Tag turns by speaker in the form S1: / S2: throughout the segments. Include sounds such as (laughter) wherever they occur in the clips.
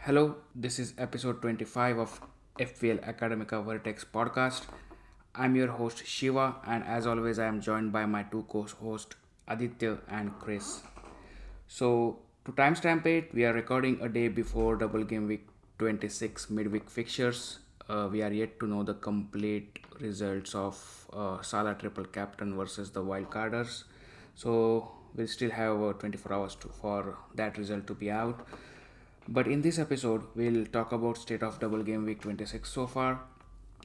S1: Hello, this is episode 25 of FPL Academica Vertex podcast. I'm your host Shiva, and as always, I am joined by my two co hosts Aditya and Chris. So, to timestamp it, we are recording a day before double game week 26 midweek fixtures. Uh, we are yet to know the complete results of uh, Salah triple captain versus the wildcarders. So, we'll still have uh, 24 hours to, for that result to be out. But in this episode, we'll talk about state of double game week 26 so far.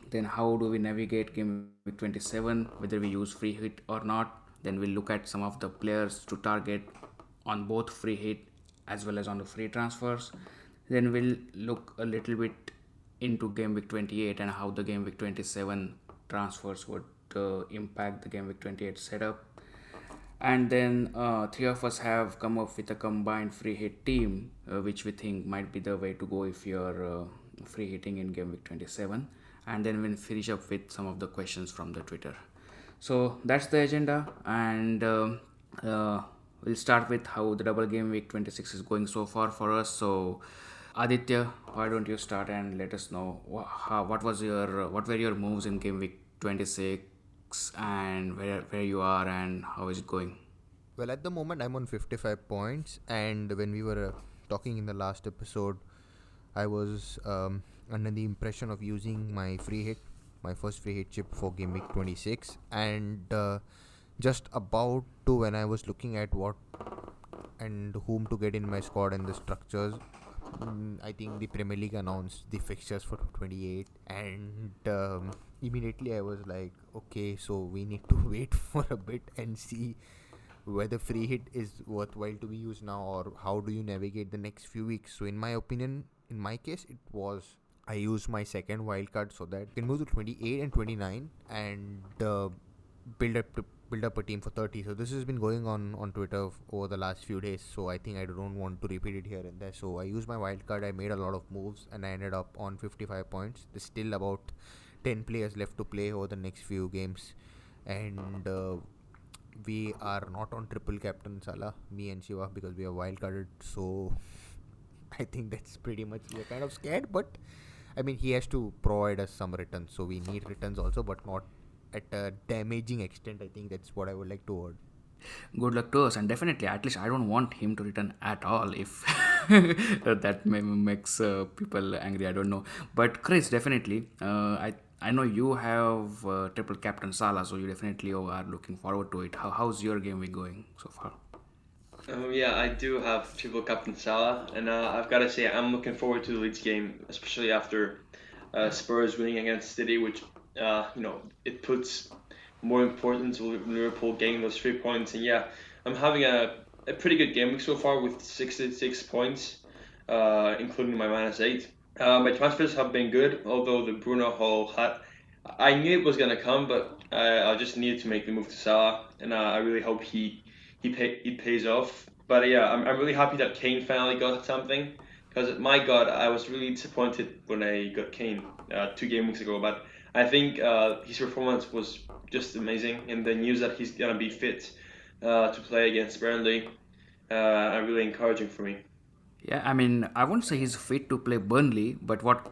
S1: Then how do we navigate game week 27, whether we use free hit or not. Then we'll look at some of the players to target on both free hit as well as on the free transfers. Then we'll look a little bit into game week 28 and how the game week 27 transfers would uh, impact the game week 28 setup. And then uh, three of us have come up with a combined free hit team uh, which we think might be the way to go if you're uh, free hitting in game week 27 and then we'll finish up with some of the questions from the twitter. So that's the agenda. And um, uh, we'll start with how the double game week 26 is going so far for us. So aditya why don't you start and let us know what, how, what was your what were your moves in game week 26 and where where you are and how is it going?
S2: Well, at the moment I'm on 55 points, and when we were uh, talking in the last episode, I was um, under the impression of using my free hit, my first free hit chip for game week 26, and uh, just about to when I was looking at what and whom to get in my squad and the structures. I think the Premier League announced the fixtures for 28, and um, immediately I was like, okay, so we need to (laughs) wait for a bit and see whether free hit is worthwhile to be used now or how do you navigate the next few weeks. So, in my opinion, in my case, it was I used my second wildcard so that can move to 28 and 29 and uh, build up to build up a team for 30 so this has been going on on twitter over the last few days. So i think i don't want to repeat it here and there. So i used my wildcard i made a lot of moves and i ended up on 55 points. There's still about 10 players left to play over the next few games. And uh, we are not on triple captain Salah, me and Shiva, because we are wild wildcarded. So (laughs) I think that's pretty much we're kind of scared. But I mean, he has to provide us some returns, so we need returns also, but not at a damaging extent. I think that's what I would like to word.
S1: Good luck to us, and definitely, at least I don't want him to return at all. If (laughs) that may makes uh, people angry, I don't know. But Chris, definitely, uh, I I know you have uh, triple captain Salah, so you definitely are looking forward to it. How, how's your game week going so far?
S3: Um, yeah, I do have triple captain Salah, and uh, I've got to say I'm looking forward to the Leeds game, especially after uh, Spurs winning against City, which uh, you know it puts more importance to Liverpool getting those three points. And yeah, I'm having a, a pretty good game week so far with 66 points, uh, including my minus eight. Uh, my transfers have been good, although the Bruno Hall hat, I knew it was gonna come, but uh, I just needed to make the move to Salah, and uh, I really hope he he pay, he pays off. But yeah, I'm, I'm really happy that Kane finally got something, because my God, I was really disappointed when I got Kane uh, two game weeks ago. But I think uh, his performance was just amazing, and the news that he's gonna be fit uh, to play against Burnley uh, are really encouraging for me.
S1: Yeah, I mean, I won't say he's fit to play Burnley, but what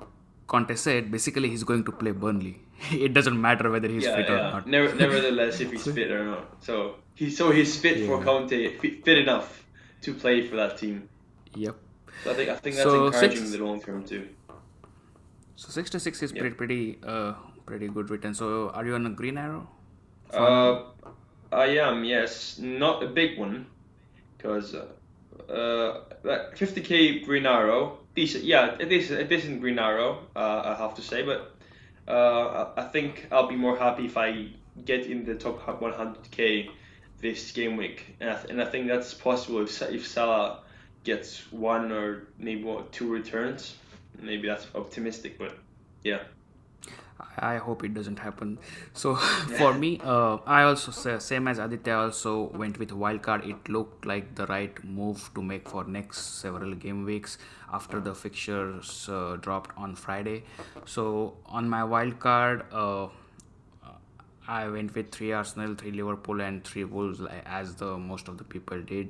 S1: Conte said, basically, he's going to play Burnley. (laughs) It doesn't matter whether he's
S3: yeah,
S1: fit
S3: yeah.
S1: or not.
S3: Never, (laughs) nevertheless, if he's fit or not. So he, so he's fit for Conte, fit, fit enough to play for that team.
S1: Yep.
S3: So I think I think that's
S1: So,
S3: encouraging
S1: six-
S3: in the long term too.
S1: So six to six is
S3: Yep.
S1: pretty pretty uh pretty good return. So are you on a green arrow?
S3: Uh, I am yes, not a big one, because uh, uh, like 50k green arrow, decent. Yeah, it is a decent green arrow. Uh, I have to say, but uh, I think I'll be more happy if I get in the top 100k this game week, and I, th- and I think that's possible if if Salah gets one or maybe two returns. Maybe that's optimistic, but yeah.
S1: I hope it doesn't happen. So (laughs) for me, uh, I also say, same as Aditya also went with wildcard. It looked like the right move to make for next several game weeks after the fixtures uh, dropped on Friday. So on my wildcard, uh, I went with three Arsenal, three Liverpool, and three Wolves, as the most of the people did.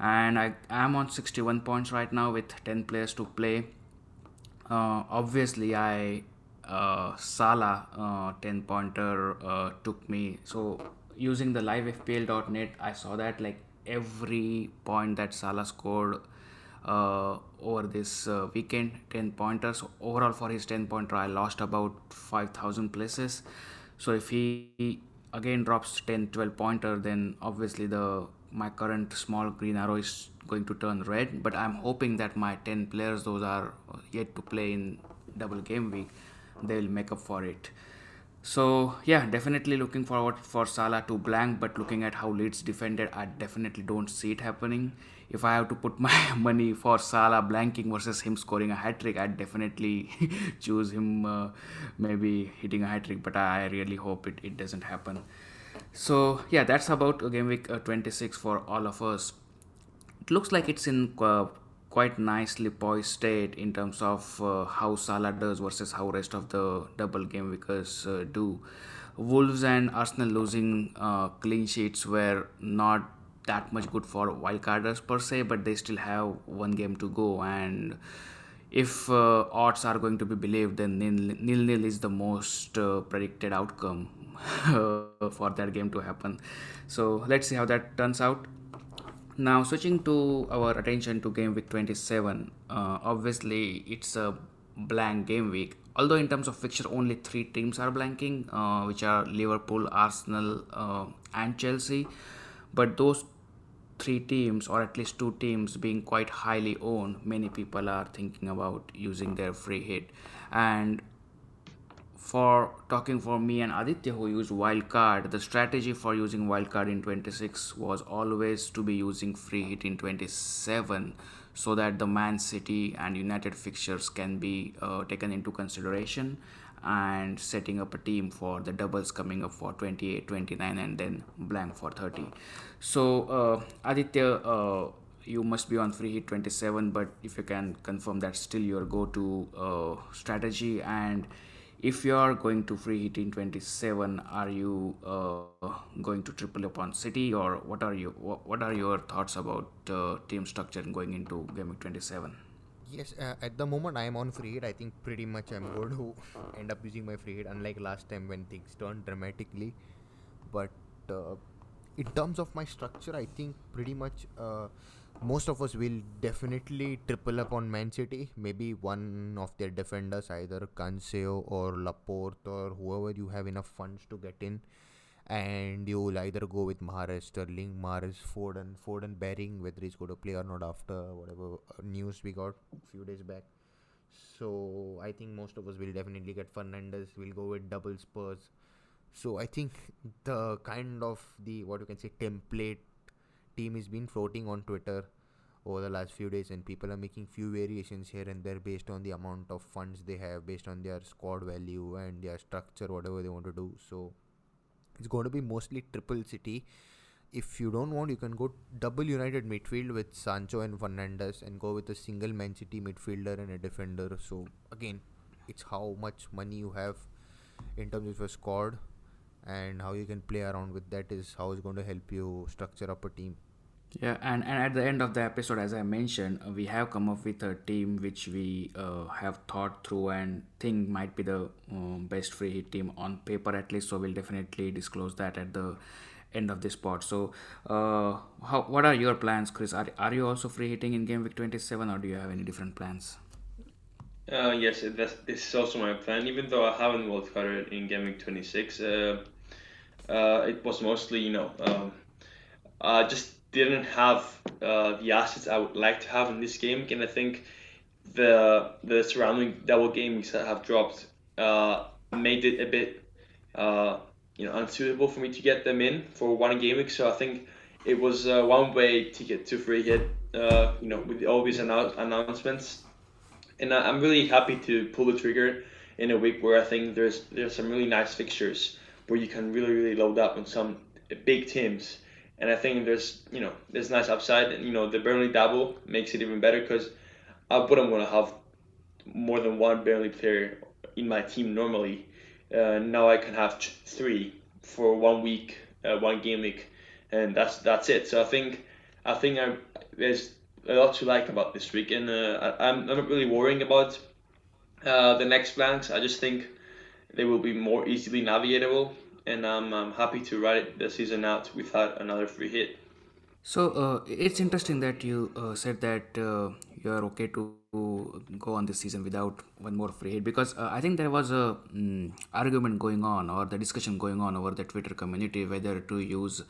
S1: And I am on 61 points right now with 10 players to play. Uh, obviously, I uh, Salah uh, 10 pointer uh, took me. So using the livefpl.net, I saw that like every point that Salah scored uh, over this uh, weekend 10 pointers overall for his 10 pointer i lost about 5000 places. So if he again drops 10 12 pointer then obviously the my current small green arrow is going to turn red. But i'm hoping that my 10 players those are yet to play in double game week they'll make up for it so yeah, definitely looking forward for Salah to blank, but looking at how Leeds defended, I definitely don't see it happening. If I have to put (laughs) my money for Salah blanking versus him scoring a hat trick, I'd definitely (laughs) choose him uh, maybe hitting a hat trick, but I really hope it, it doesn't happen. So yeah, that's about game week uh, 26 for all of us. It looks like it's in uh, quite nicely poised state in terms of uh, how Salah does versus how rest of the double game weekers uh, do. Wolves and Arsenal losing uh, clean sheets were not that much good for wildcarders per se, but they still have one game to go. And if uh, odds are going to be believed, then nil nil, nil is the most uh, predicted outcome (laughs) for that game to happen. So let's see how that turns out. Now switching to our attention to game week 27, uh, obviously it's a blank game week. Although in terms of fixture, only three teams are blanking, uh, which are Liverpool, Arsenal, uh, and Chelsea. But those three teams, or at least two teams, being quite highly owned, many people are thinking about using their free hit. And for talking for me and Aditya who use wildcard, the strategy for using wildcard in 26 was always to be using free hit in 27 so that the Man City and United fixtures can be uh, taken into consideration and setting up a team for the doubles coming up for 28, 29 and then blank for 30. So uh, Aditya, uh, you must be on free hit 27 but if you can confirm that still your go-to uh, strategy and if you are going to free hit in 27 are you uh, going to triple up on city or what are you what are your thoughts about uh, team structure going into game 27
S2: yes uh, at the moment i am on free hit i think pretty much i'm going to end up using my free hit unlike last time when things turned dramatically. But uh, in terms of my structure i think pretty much uh, most of us will definitely triple up on Man City. Maybe one of their defenders, either Cancelo or Laporte or whoever you have enough funds to get in. And you will either go with Mahrez, Sterling, Mahrez, Foden, Foden bearing whether he's going to play or not after whatever uh, news we got a few days back. So I think most of us will definitely get Fernandes. We'll go with double Spurs. So I think the kind of the what you can say template team has been floating on Twitter over the last few days, and people are making few variations here and there based on the amount of funds they have, based on their squad value and their structure, whatever they want to do. So it's going to be mostly triple city. If you don't want, you can go double United midfield with Sancho and Fernandes, and go with a single Man City midfielder and a defender. So again, it's how much money you have in terms of your squad and how you can play around with that is how it's going to help you structure up a team
S1: yeah and, and at the end of the episode as i mentioned uh, we have come up with a team which we uh, have thought through and think might be the um, best free hit team on paper at least so we'll definitely disclose that at the end of this pod. So uh, how what are your plans chris? Are, are you also free hitting in game week 27 or do you have any different plans?
S3: Uh, yes, this is also my plan. Even though I haven't wildcarded in game week 26, uh, uh, it was mostly, you know, um, I just didn't have uh, the assets I would like to have in this game, and I think the the surrounding double games that have dropped uh, made it a bit, uh, you know, unsuitable for me to get them in for one game week. So I think it was uh, one way to get to free hit, uh, you know, with all these annou- announcements, and I, I'm really happy to pull the trigger in a week where I think there's there's some really nice fixtures where you can really really load up on some big teams. And I think there's you know there's nice upside. And you know the Burnley double makes it even better because I wouldn't want to have more than one Burnley player in my team normally. Uh, now I can have three for one week, uh, one game week, and that's that's it. So I think I think I, there's a lot to like about this week, and uh, I, I'm I'm not really worrying about uh, the next blanks. I just think they will be more easily navigatable, and I'm, I'm happy to ride the season out without another free hit.
S1: So uh, it's interesting that you uh, said that uh, you are okay to go on this season without one more free hit because uh, I think there was a mm, argument going on or the discussion going on over the Twitter community whether to use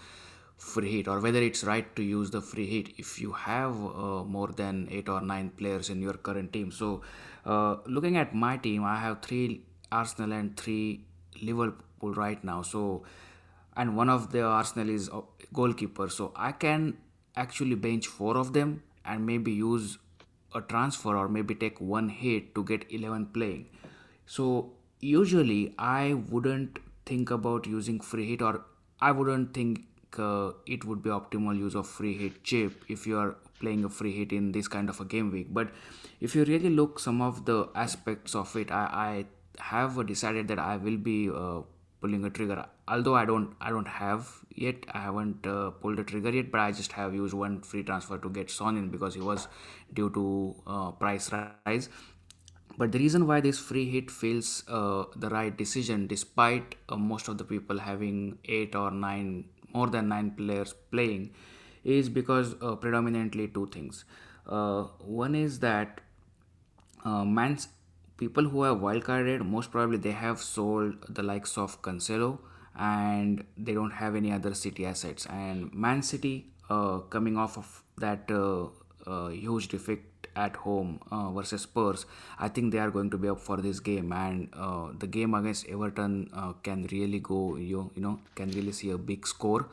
S1: free hit or whether it's right to use the free hit if you have uh, more than eight or nine players in your current team. So uh, looking at my team, I have three Arsenal and three Liverpool right now. So and one of the Arsenal is a goalkeeper. So I can actually bench four of them and maybe use a transfer or maybe take one hit to get 11 playing. So usually I wouldn't think about using free hit or I wouldn't think uh, it would be optimal use of free hit chip if you are playing a free hit in this kind of a game week. But if you really look some of the aspects of it, I, I have decided that I will be uh, pulling a trigger. Although i don't i don't have yet i haven't uh, pulled a trigger yet but i just have used one free transfer to get son in because he was due to uh, price rise. But the reason why this free hit feels uh, the right decision despite uh, most of the people having 8 or 9 more than 9 players playing is because uh, predominantly two things. Uh, one is that man's people who have wildcarded most probably they have sold the likes of Cancelo and they don't have any other City assets. And Man City, uh, coming off of that uh, uh, huge defeat at home uh, versus Spurs, I think they are going to be up for this game. And uh, the game against Everton uh, can really go, you, you know, can really see a big score.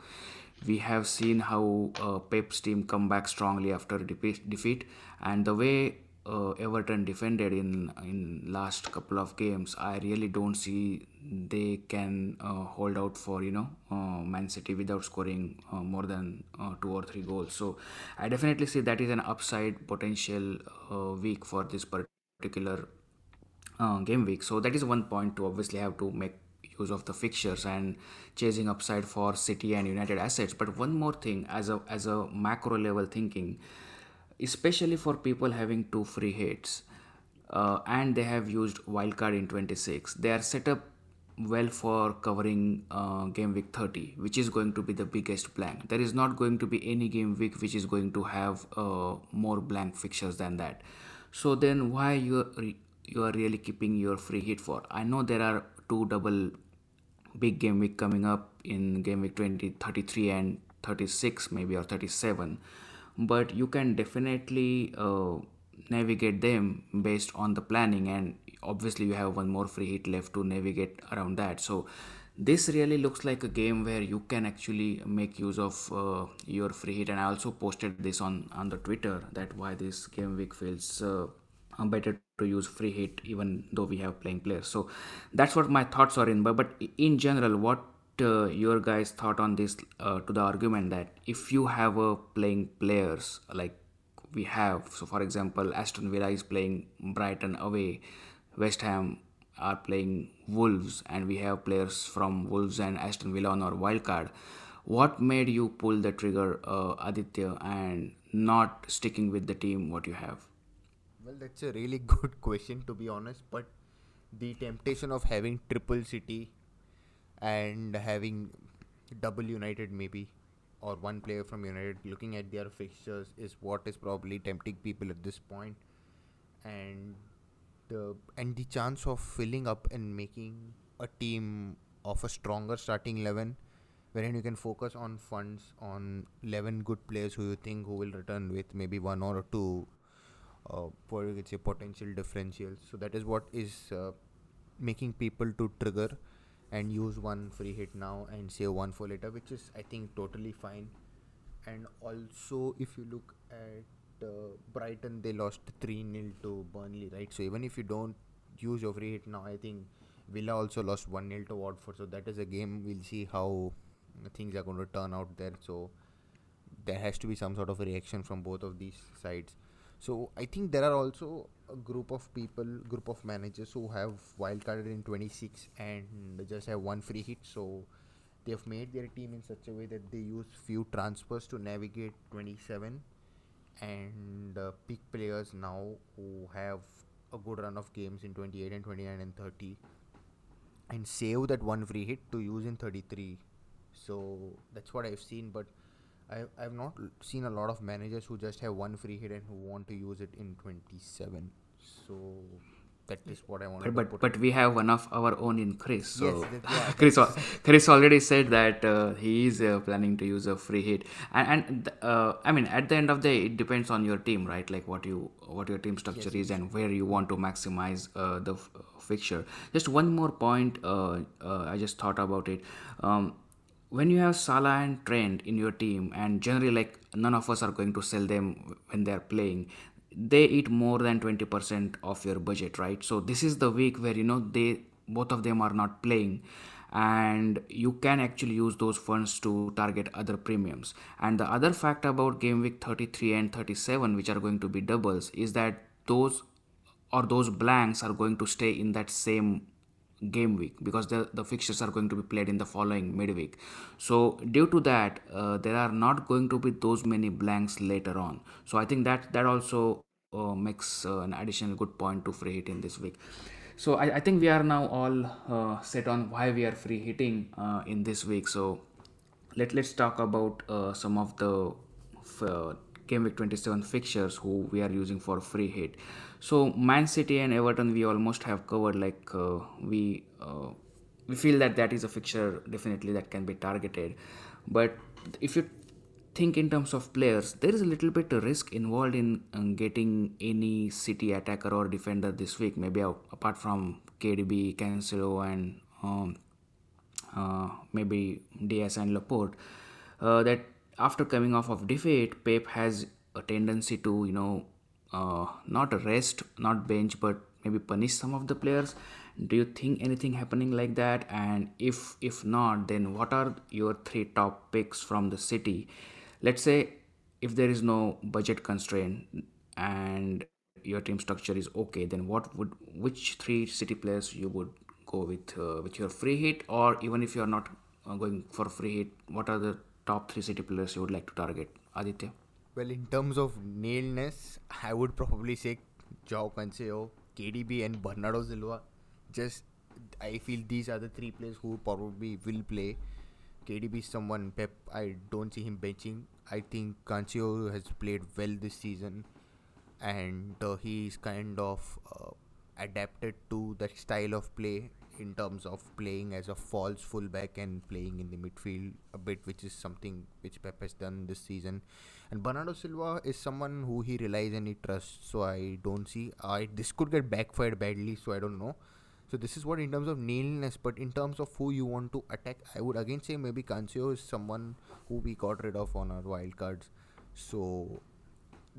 S1: We have seen how Pep's team come back strongly after defeat, and the way uh, Everton defended in in last couple of games, I really don't see they can uh, hold out for you know uh, Man City without scoring uh, more than uh, two or three goals. So I definitely see that is an upside potential uh, week for this particular game week. So that is one point to obviously have to make use of the fixtures and chasing upside for City and United assets. But one more thing, as a as a macro level thinking especially for people having two free hits uh, and they have used wildcard in 26 they are set up well for covering uh, game week 30 which is going to be the biggest blank. There is not going to be any game week which is going to have uh, more blank fixtures than that. So then why you you are really keeping your free hit for? I know there are two double big game week coming up in game week 20 33 and 36 maybe or 37 but you can definitely uh, navigate them based on the planning and obviously you have one more free hit left to navigate around that. So this really looks like a game where you can actually make use of uh, your free hit. And i also posted this on on the twitter that why this game week feels uh, better to use free hit even though we have playing players. So that's what my thoughts are in but but in general what uh, your guys thought on this uh, to the argument that if you have a playing players like we have so for example aston villa is playing brighton away west ham are playing wolves and we have players from wolves and aston villa on our wild card. What made you pull the trigger uh, aditya and not sticking with the team what you have?
S2: Well that's a really (laughs) good question to be honest but the temptation of having triple city and having double United maybe or one player from United looking at their fixtures is what is probably tempting people at this point. And the and the chance of filling up and making a team of a stronger starting 11 wherein you can focus on funds on 11 good players who you think who will return with maybe one or two uh, for you say potential differentials. So that is what is uh, making people to trigger and use one free hit now and save one for later, which is I think totally fine. And also, if you look at uh, Brighton, they lost 3 0 to Burnley, right? So even if you don't use your free hit now, I think Villa also lost 1 0 to Watford. So that is a game we'll see how things are going to turn out there. So there has to be some sort of a reaction from both of these sides. So I think there are also a group of people, group of managers who have wildcarded in 26 and just have one free hit. So they've made their team in such a way that they use few transfers to navigate 27 and uh, pick players now who have a good run of games in 28 and 29 and 30 and save that one free hit to use in 33 so that's what i've seen but I, i've not seen a lot of managers who just have one free hit and who want to use it in 27 so that is what i wanted
S1: but
S2: to
S1: but,
S2: put
S1: but we have one of our own in Chris. So
S2: Yes, that- yeah, (laughs)
S1: Chris, Chris already said that uh, he is uh, planning to use a free hit, and and uh, I mean at the end of the day, it depends on your team, right? Like what you what your team structure is and where you want to maximize uh, the f- fixture. Just one more point, uh, uh, I just thought about it. Um, when you have Salah and Trent in your team, and generally like none of us are going to sell them when they are playing, they eat more than 20% of your budget, right? So this is the week where you know they both of them are not playing and you can actually use those funds to target other premiums. And the other fact about game week 33 and 37 which are going to be doubles is that those or those blanks are going to stay in that same game week because the, the fixtures are going to be played in the following midweek. So due to that uh, there are not going to be those many blanks later on. So i think that that also uh, makes uh, an additional good point to free hit in this week. So i, I think we are now all uh, set on why we are free hitting uh, in this week. So let, let's talk about uh, some of the game week 27 fixtures who we are using for free hit so man city and everton we almost have covered like uh, we uh, we feel that that is a fixture definitely that can be targeted. But if you think in terms of players there is a little bit of risk involved in um, getting any city attacker or defender this week maybe out, apart from kdb cancelo and um, uh, maybe Dias and Laporte, uh, that after coming off of defeat, Pep has a tendency to, you know, uh, not rest, not bench, but maybe punish some of the players. Do you think anything happening like that? And if if not, then what are your three top picks from the city? Let's say if there is no budget constraint and your team structure is okay, then what would which three city players you would go with uh, with your free hit, or even if you are not uh, going for free hit, what are the top three city players you would like to target, Aditya?
S2: Well, in terms of nailedness, I would probably say Joao Cancelo, KDB, and Bernardo Silva. Just, I feel these are the three players who probably will play. KDB is someone Pep. I don't see him benching. I think Cancelo has played well this season, and uh, he's kind of uh, adapted to that style of play in terms of playing as a false fullback and playing in the midfield a bit, which is something which Pep has done this season. And Bernardo Silva is someone who he relies and he trusts. So I don't see. I this could get backfired badly. So I don't know. So this is what in terms of nailiness, but in terms of who you want to attack, I would again say maybe Cancelo is someone who we got rid of on our wild cards. So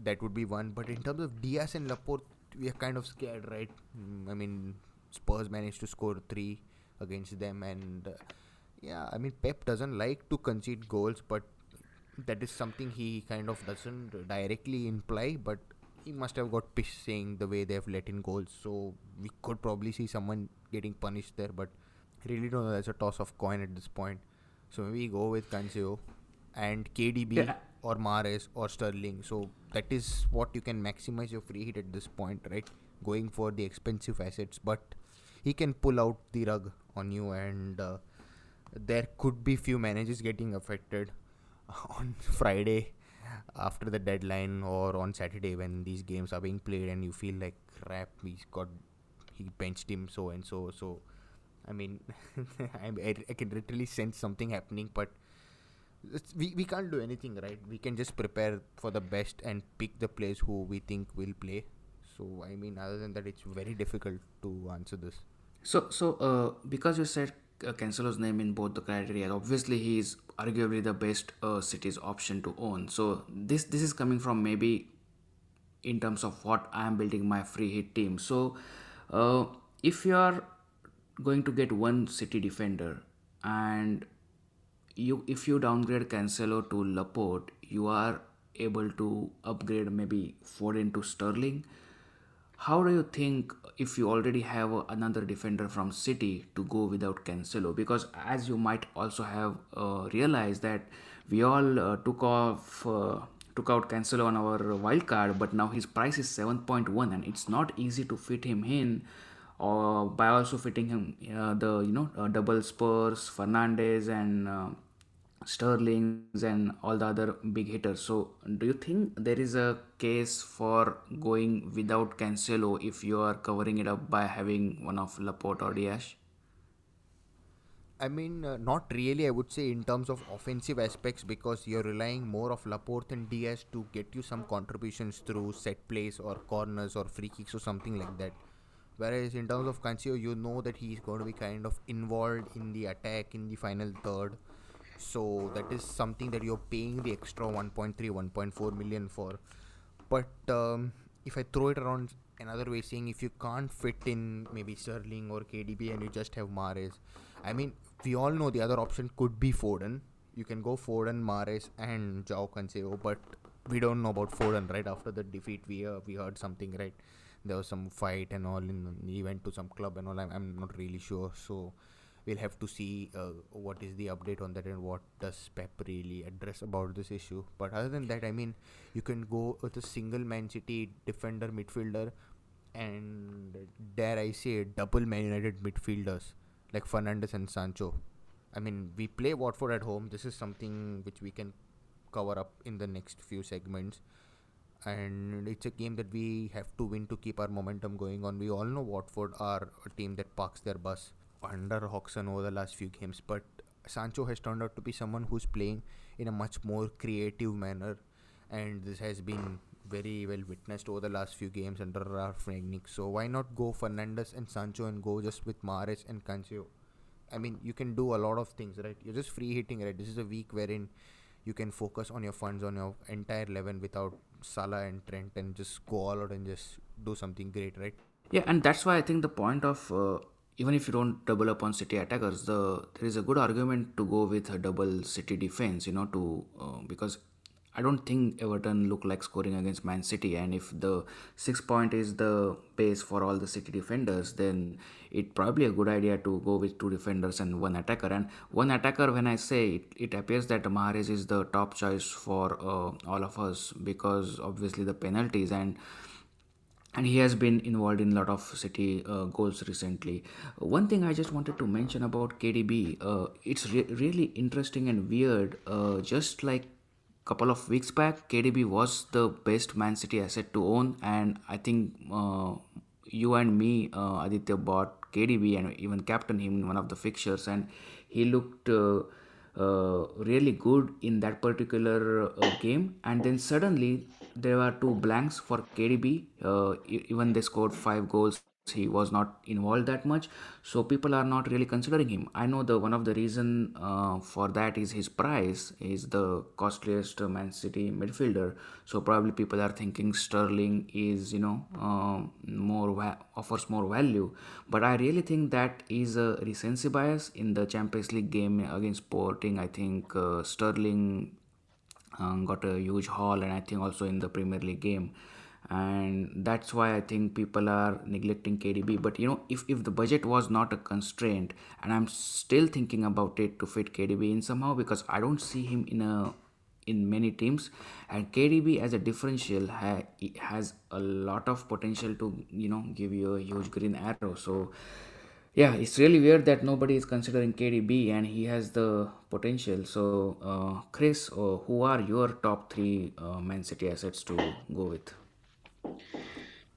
S2: that would be one. But in terms of Dias and Laporte, we are kind of scared, right? Mm, I mean, Spurs managed to score three against them, and uh, yeah, I mean Pep doesn't like to concede goals, but that is something he kind of doesn't directly imply, but he must have got pissed saying the way they have let in goals. So we could probably see someone getting punished there, but really don't know. That's a toss of coin at this point. So maybe go with Cancelo and KDB
S1: Yeah.
S2: or Mahrez or Sterling. So that is what you can maximize your free hit at this point, right? Going for the expensive assets, but he can pull out the rug on you, and uh, there could be few managers getting affected (laughs) on Friday after the deadline or on Saturday when these games are being played, and you feel like crap. He's got he benched him so and so. So I mean, (laughs) I, I can literally sense something happening, but it's, we, we can't do anything, right? We can just prepare for the best and pick the players who we think will play. So, I mean, other than that, it's very difficult to answer this.
S1: So, so uh, because you said uh, Cancelo's name in both the criteria, obviously he is arguably the best uh, city's option to own. So this this is coming from maybe in terms of what I am building my free hit team. So uh, if you are going to get one city defender and you if you downgrade Cancelo to Laporte, you are able to upgrade maybe Foden to Sterling how do you think if you already have another defender from City to go without Cancelo? Because as you might also have uh, realized that we all uh, took off uh, took out Cancelo on our wild card, but now his price is 7.1 and it's not easy to fit him in or by also fitting him uh, the you know uh, double Spurs, Fernandes and uh, Sterling's and all the other big hitters. So, do you think there is a case for going without Cancelo if you are covering it up by having one of Laporte or Dias?
S2: I mean, uh, not really. I would say in terms of offensive aspects because you're relying more of Laporte and Dias to get you some contributions through set plays or corners or free kicks or something like that. Whereas in terms of Cancelo, you know that he's going to be kind of involved in the attack in the final third. So that is something that you're paying the extra 1.3, 1.4 million for. But um, if I throw it around another way, saying if you can't fit in maybe Sterling or KDB and you just have Mahrez, I mean, we all know the other option could be Foden. You can go Foden, Mahrez, and Joao Cancelo, but we don't know about Foden, right? After the defeat, we uh, we heard something, right? There was some fight and all, and he went to some club and all. I'm, I'm not really sure. So we'll have to see uh, what is the update on that and what does Pep really address about this issue. But other than that, I mean, you can go with a single Man City defender midfielder and dare I say double Man United midfielders like Fernandes and Sancho. I mean, we play Watford at home. This is something which we can cover up in the next few segments. And it's a game that we have to win to keep our momentum going on. We all know Watford are a team that parks their bus under Hodgson over the last few games, but Sancho has turned out to be someone who's playing in a much more creative manner, and this has been very well witnessed over the last few games under Ralf Rangnick. So why not go Fernandes and Sancho and go just with Mahrez and Cancelo? I mean, you can do a lot of things, right? You're just free hitting, right? This is a week wherein you can focus on your funds on your entire 11 without Salah and Trent and just go all out and just do something great, right?
S1: Yeah, and that's why I think the point of uh, even if you don't double up on City attackers, the there is a good argument to go with a double City defense. You know, to uh, because I don't think Everton look like scoring against Man City, and if the six point is the base for all the City defenders, then it probably a good idea to go with two defenders and one attacker. And one attacker, when I say it, it appears that Mahrez is the top choice for uh, all of us because obviously the penalties and and he has been involved in a lot of city uh, goals recently. One thing i just wanted to mention about kdb uh, it's re- really interesting and weird. Uh, just like couple of weeks back kdb was the best man city asset to own. And i think uh, you and me uh, aditya bought kdb and even captain him in one of the fixtures. And he looked uh, really good in that particular uh, game. And then suddenly there were two blanks for KDB uh, even they scored five goals he was not involved that much. So people are not really considering him. I know the one of the reason uh, for that is his price is the costliest man city midfielder. So probably people are thinking sterling is you know uh, more va- offers more value. But i really think that is a recency bias in the champions league game against sporting. I think uh, sterling um, got a huge haul and i think also in the premier league game and that's why i think people are neglecting kdb but you know if, if the budget was not a constraint and i'm still thinking about it to fit kdb in somehow because i don't see him in a in many teams. And kdb as a differential ha, has a lot of potential to you know give you a huge green arrow. So yeah it's really weird that nobody is considering kdb and he has the potential. So uh, chris uh, who are your top three uh, man city assets to go with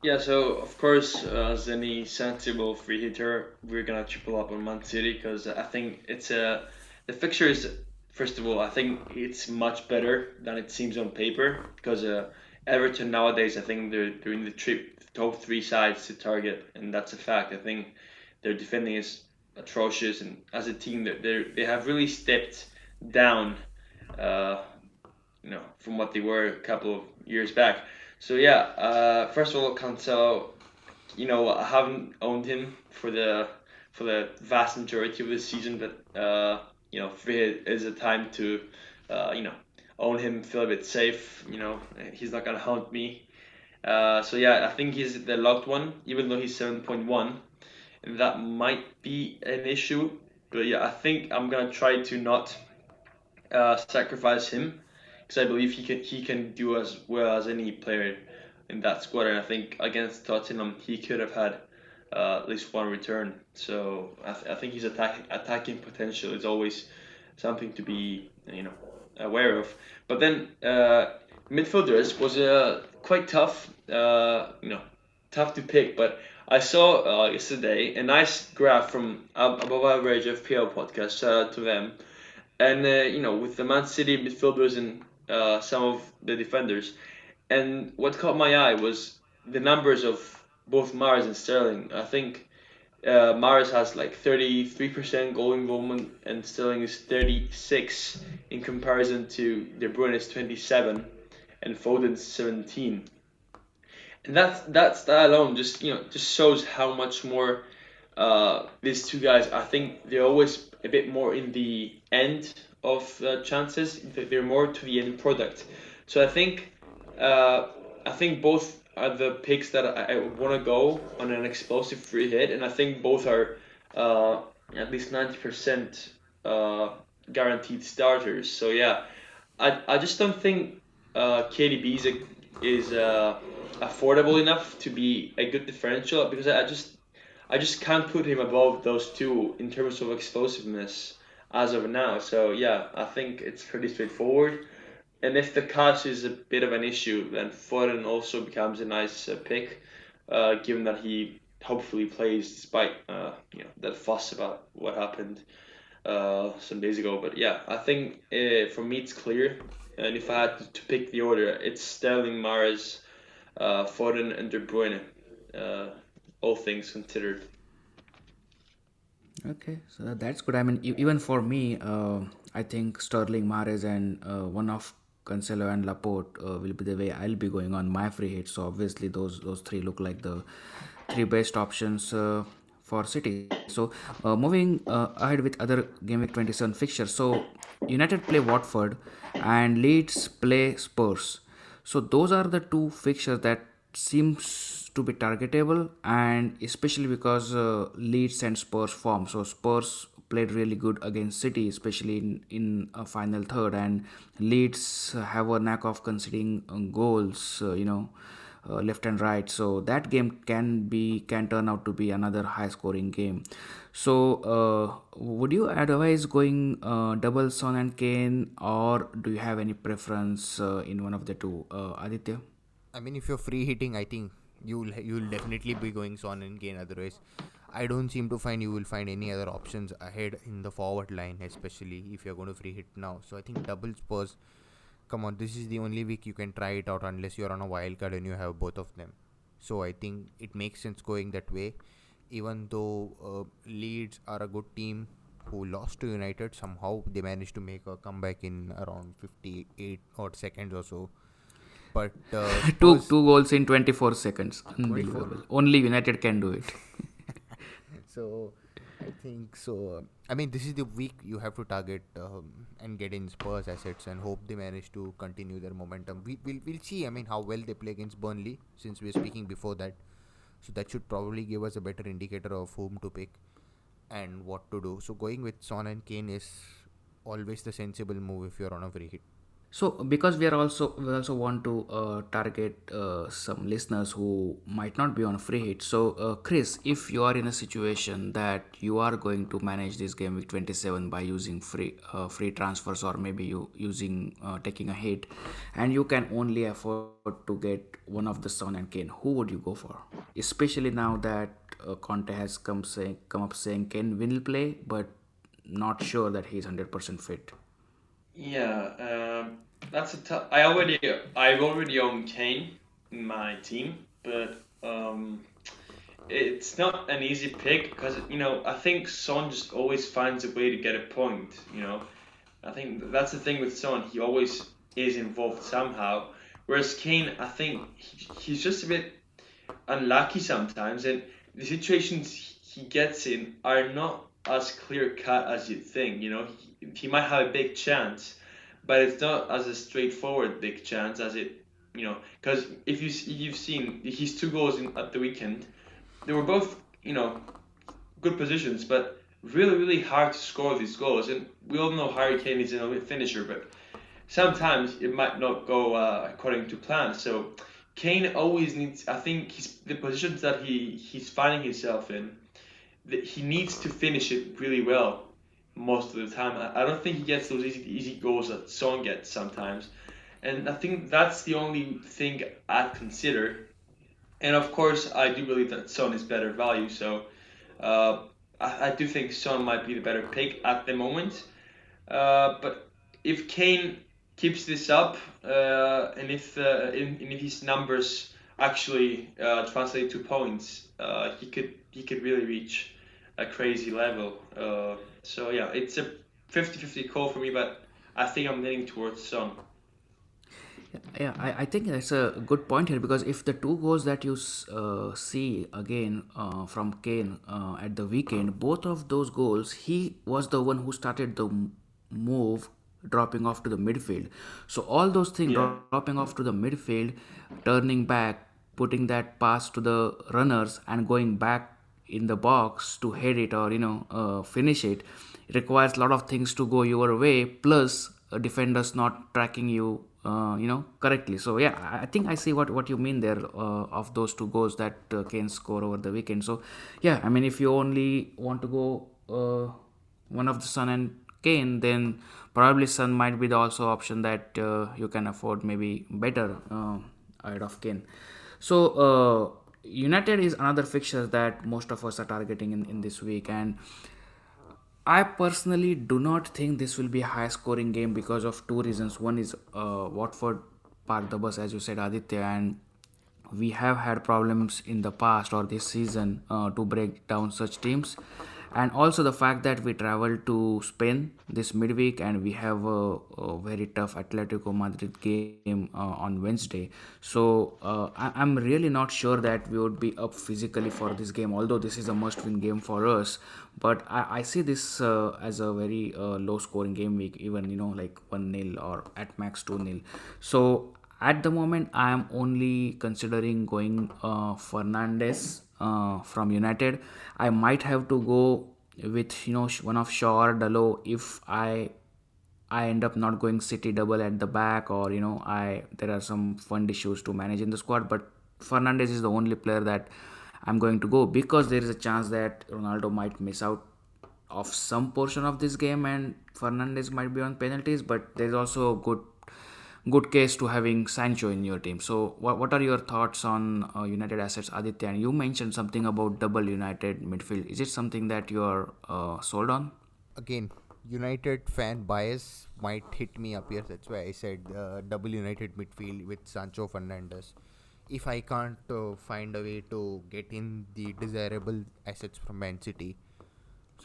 S3: Yeah, so of course, uh, as any sensible free hitter, we're gonna triple up on Man City because I think it's a the fixture is first of all, I think it's much better than it seems on paper because uh, Everton nowadays, I think they're doing the trip top three sides to target, and that's a fact. I think their defending is atrocious, and as a team, they they they have really stepped down, uh, you know, from what they were a couple of years back. So yeah, uh, first of all, Cancelo, you know, I haven't owned him for the for the vast majority of the season, but uh, you know, it is a time to, uh, you know, own him, feel a bit safe. You know, he's not gonna haunt me. Uh, so yeah, I think he's the locked one, even though he's 7.1. And that might be an issue. But yeah, I think I'm gonna try to not uh, sacrifice him because I believe he can he can do as well as any player in that squad. And I think against Tottenham he could have had uh, at least one return. So I, th- I think his attacking attacking potential is always something to be you know aware of. But then uh, midfielders was uh, quite tough. Uh, you know, tough to pick. But I saw uh, yesterday a nice graph from Above Average FPL podcast. Shout out to them. And uh, you know, with the Man City midfielders and uh, some of the defenders, and what caught my eye was the numbers of both Mahrez and Sterling. I think uh, Mahrez has like 33% goal involvement and Sterling is 36 in comparison to De Bruyne's 27 and Foden's 17. And that's that's that alone just you know just shows how much more uh, these two guys. I think they're always a bit more in the end of uh, chances. They're more to the end product. So I think uh, I think both are the picks that I, I want to go on an explosive free hit, and I think both are uh, at least ninety percent uh, guaranteed starters. So yeah, I, I just don't think uh, KDB is, a, is uh, affordable enough to be a good differential because I just I just can't put him above those two in terms of explosiveness as of now. So yeah, I think it's pretty straightforward. And if the cash is a bit of an issue, then Foden also becomes a nice uh, pick, uh, given that he hopefully plays despite uh, you know that fuss about what happened uh, some days ago. But yeah, I think uh, for me it's clear. And if I had to pick the order, it's Sterling, Mahrez, uh, Foden, and De Bruyne. All things considered.
S1: Okay, so that's good. I mean, even for me, uh, I think Sterling, Mahrez, and uh, one of Cancelo and Laporte uh, will be the way I'll be going on my free hit. So obviously, those those three look like the three best options uh, for City. So uh, moving uh, ahead with other game week 27 fixtures. So United play Watford and Leeds play Spurs. So those are the two fixtures that seems to be targetable and especially because uh, Leeds and Spurs form. So Spurs played really good against City, especially in in a final third, and Leeds have a knack of conceding uh, goals. Uh, you know. Uh, left and right so that game can be can turn out to be another high scoring game so uh, would you advise going uh, double son and kane or do you have any preference uh, in one of the two uh, aditya
S2: I mean, if you're free hitting, I think you'll you'll definitely be going Son and Kane. Otherwise, I don't seem to find you will find any other options ahead in the forward line, especially if you're going to free hit now. So I think double Spurs. Come on, this is the only week you can try it out unless you're on a wild card and you have both of them. So I think it makes sense going that way. Even though uh, Leeds are a good team who lost to United, somehow they managed to make a comeback in around 58 odd seconds or so. But uh, (laughs)
S1: two
S2: Spurs-
S1: two goals in 24 seconds unbelievable only united can do it (laughs)
S2: so I think so. I mean, this is the week you have to target um, and get in Spurs assets and hope they manage to continue their momentum. We will we'll see. I mean, how well they play against Burnley since we were speaking before that. So that should probably give us a better indicator of whom to pick and what to do. So going with Son and Kane is always the sensible move if you're on a free hit.
S1: So because we are also we also want to uh, target uh, some listeners who might not be on free hit. So uh, chris if you are in a situation that you are going to manage this game week 27 by using free uh, free transfers or maybe you using uh, taking a hit and you can only afford to get one of the son and kane who would you go for? Especially now that uh, conte has come saying come up saying kane will play but not sure that he's 100% fit.
S3: Yeah, um, that's a tough. I already, I've already owned Kane in my team, but um, it's not an easy pick because you know I think Son just always finds a way to get a point. You know, I think that's the thing with Son. He always is involved somehow. Whereas Kane, I think he, he's just a bit unlucky sometimes, and the situations he gets in are not as clear cut as you'd think. You know, he, he might have a big chance, but it's not as a straightforward big chance as it You know, because if you you've seen his two goals in, at the weekend, they were both you know good positions, but really really hard to score these goals. And we all know Harry Kane is an elite finisher, but sometimes it might not go uh, according to plan. So Kane always needs. I think the positions that he he's finding himself in, that he needs to finish it really well most of the time. I, don't think he gets those easy easy goals that Son gets sometimes, and I think that's the only thing I'd consider. And of course, I do believe that Son is better value. So uh, I, I do think Son might be the better pick at the moment. Uh, but if Kane keeps this up, uh, and if uh, in, and if his numbers actually uh, translate to points, uh, he could he could really reach a crazy level. So yeah, it's a 50-50 call for me, but I think I'm leaning towards Son.
S1: Yeah, I, I think that's a good point here because if the two goals that you uh, see again uh, from Kane uh, at the weekend, both of those goals, he was the one who started the move dropping off to the midfield. So all those things
S3: Yeah.
S1: dropping off to the midfield, turning back, putting that pass to the runners, and going back in the box to head it or you know uh, finish it it requires a lot of things to go your way. Plus, uh, defenders not tracking you. Uh, you know correctly so yeah i think i see what what you mean there uh, of those two goals that uh, kane score over the weekend so yeah i mean if you only want to go uh, one of the Son and Kane, then probably Son might be the also option that uh, you can afford maybe better ahead of Kane. So uh, United is another fixture that most of us are targeting in, in this week and I personally do not think this will be a high scoring game because of two reasons. One is uh, Watford parked the bus, as you said, Aditya, and we have had problems in the past or this season uh, to break down such teams. And also the fact that we travel to Spain this midweek and we have a, a very tough Atletico Madrid game uh, on Wednesday. So uh, I- I'm really not sure that we would be up physically for this game, although this is a must win game for us. But I, I see this uh, as a very uh, low scoring game week, even, you know, like 1 0 or at max 2 0. So at the moment, I am only considering going uh, Fernandes uh, from United. I might have to go with you know one of Shaw or Dalot if I I end up not going City double at the back or you know I there are some fund issues to manage in the squad. But Fernandes is the only player that I'm going to go because there is a chance that Ronaldo might miss out of some portion of this game and Fernandes might be on penalties. But there's also a good good case to having Sancho in your team. So, what, what are your thoughts on uh, United assets, Aditya? And you mentioned something about double United midfield. Is it something that you are uh, sold on?
S2: Again, United fan bias might hit me up here. That's why I said uh, double United midfield with Sancho Fernandes. If I can't uh, find a way to get in the desirable assets from Man City,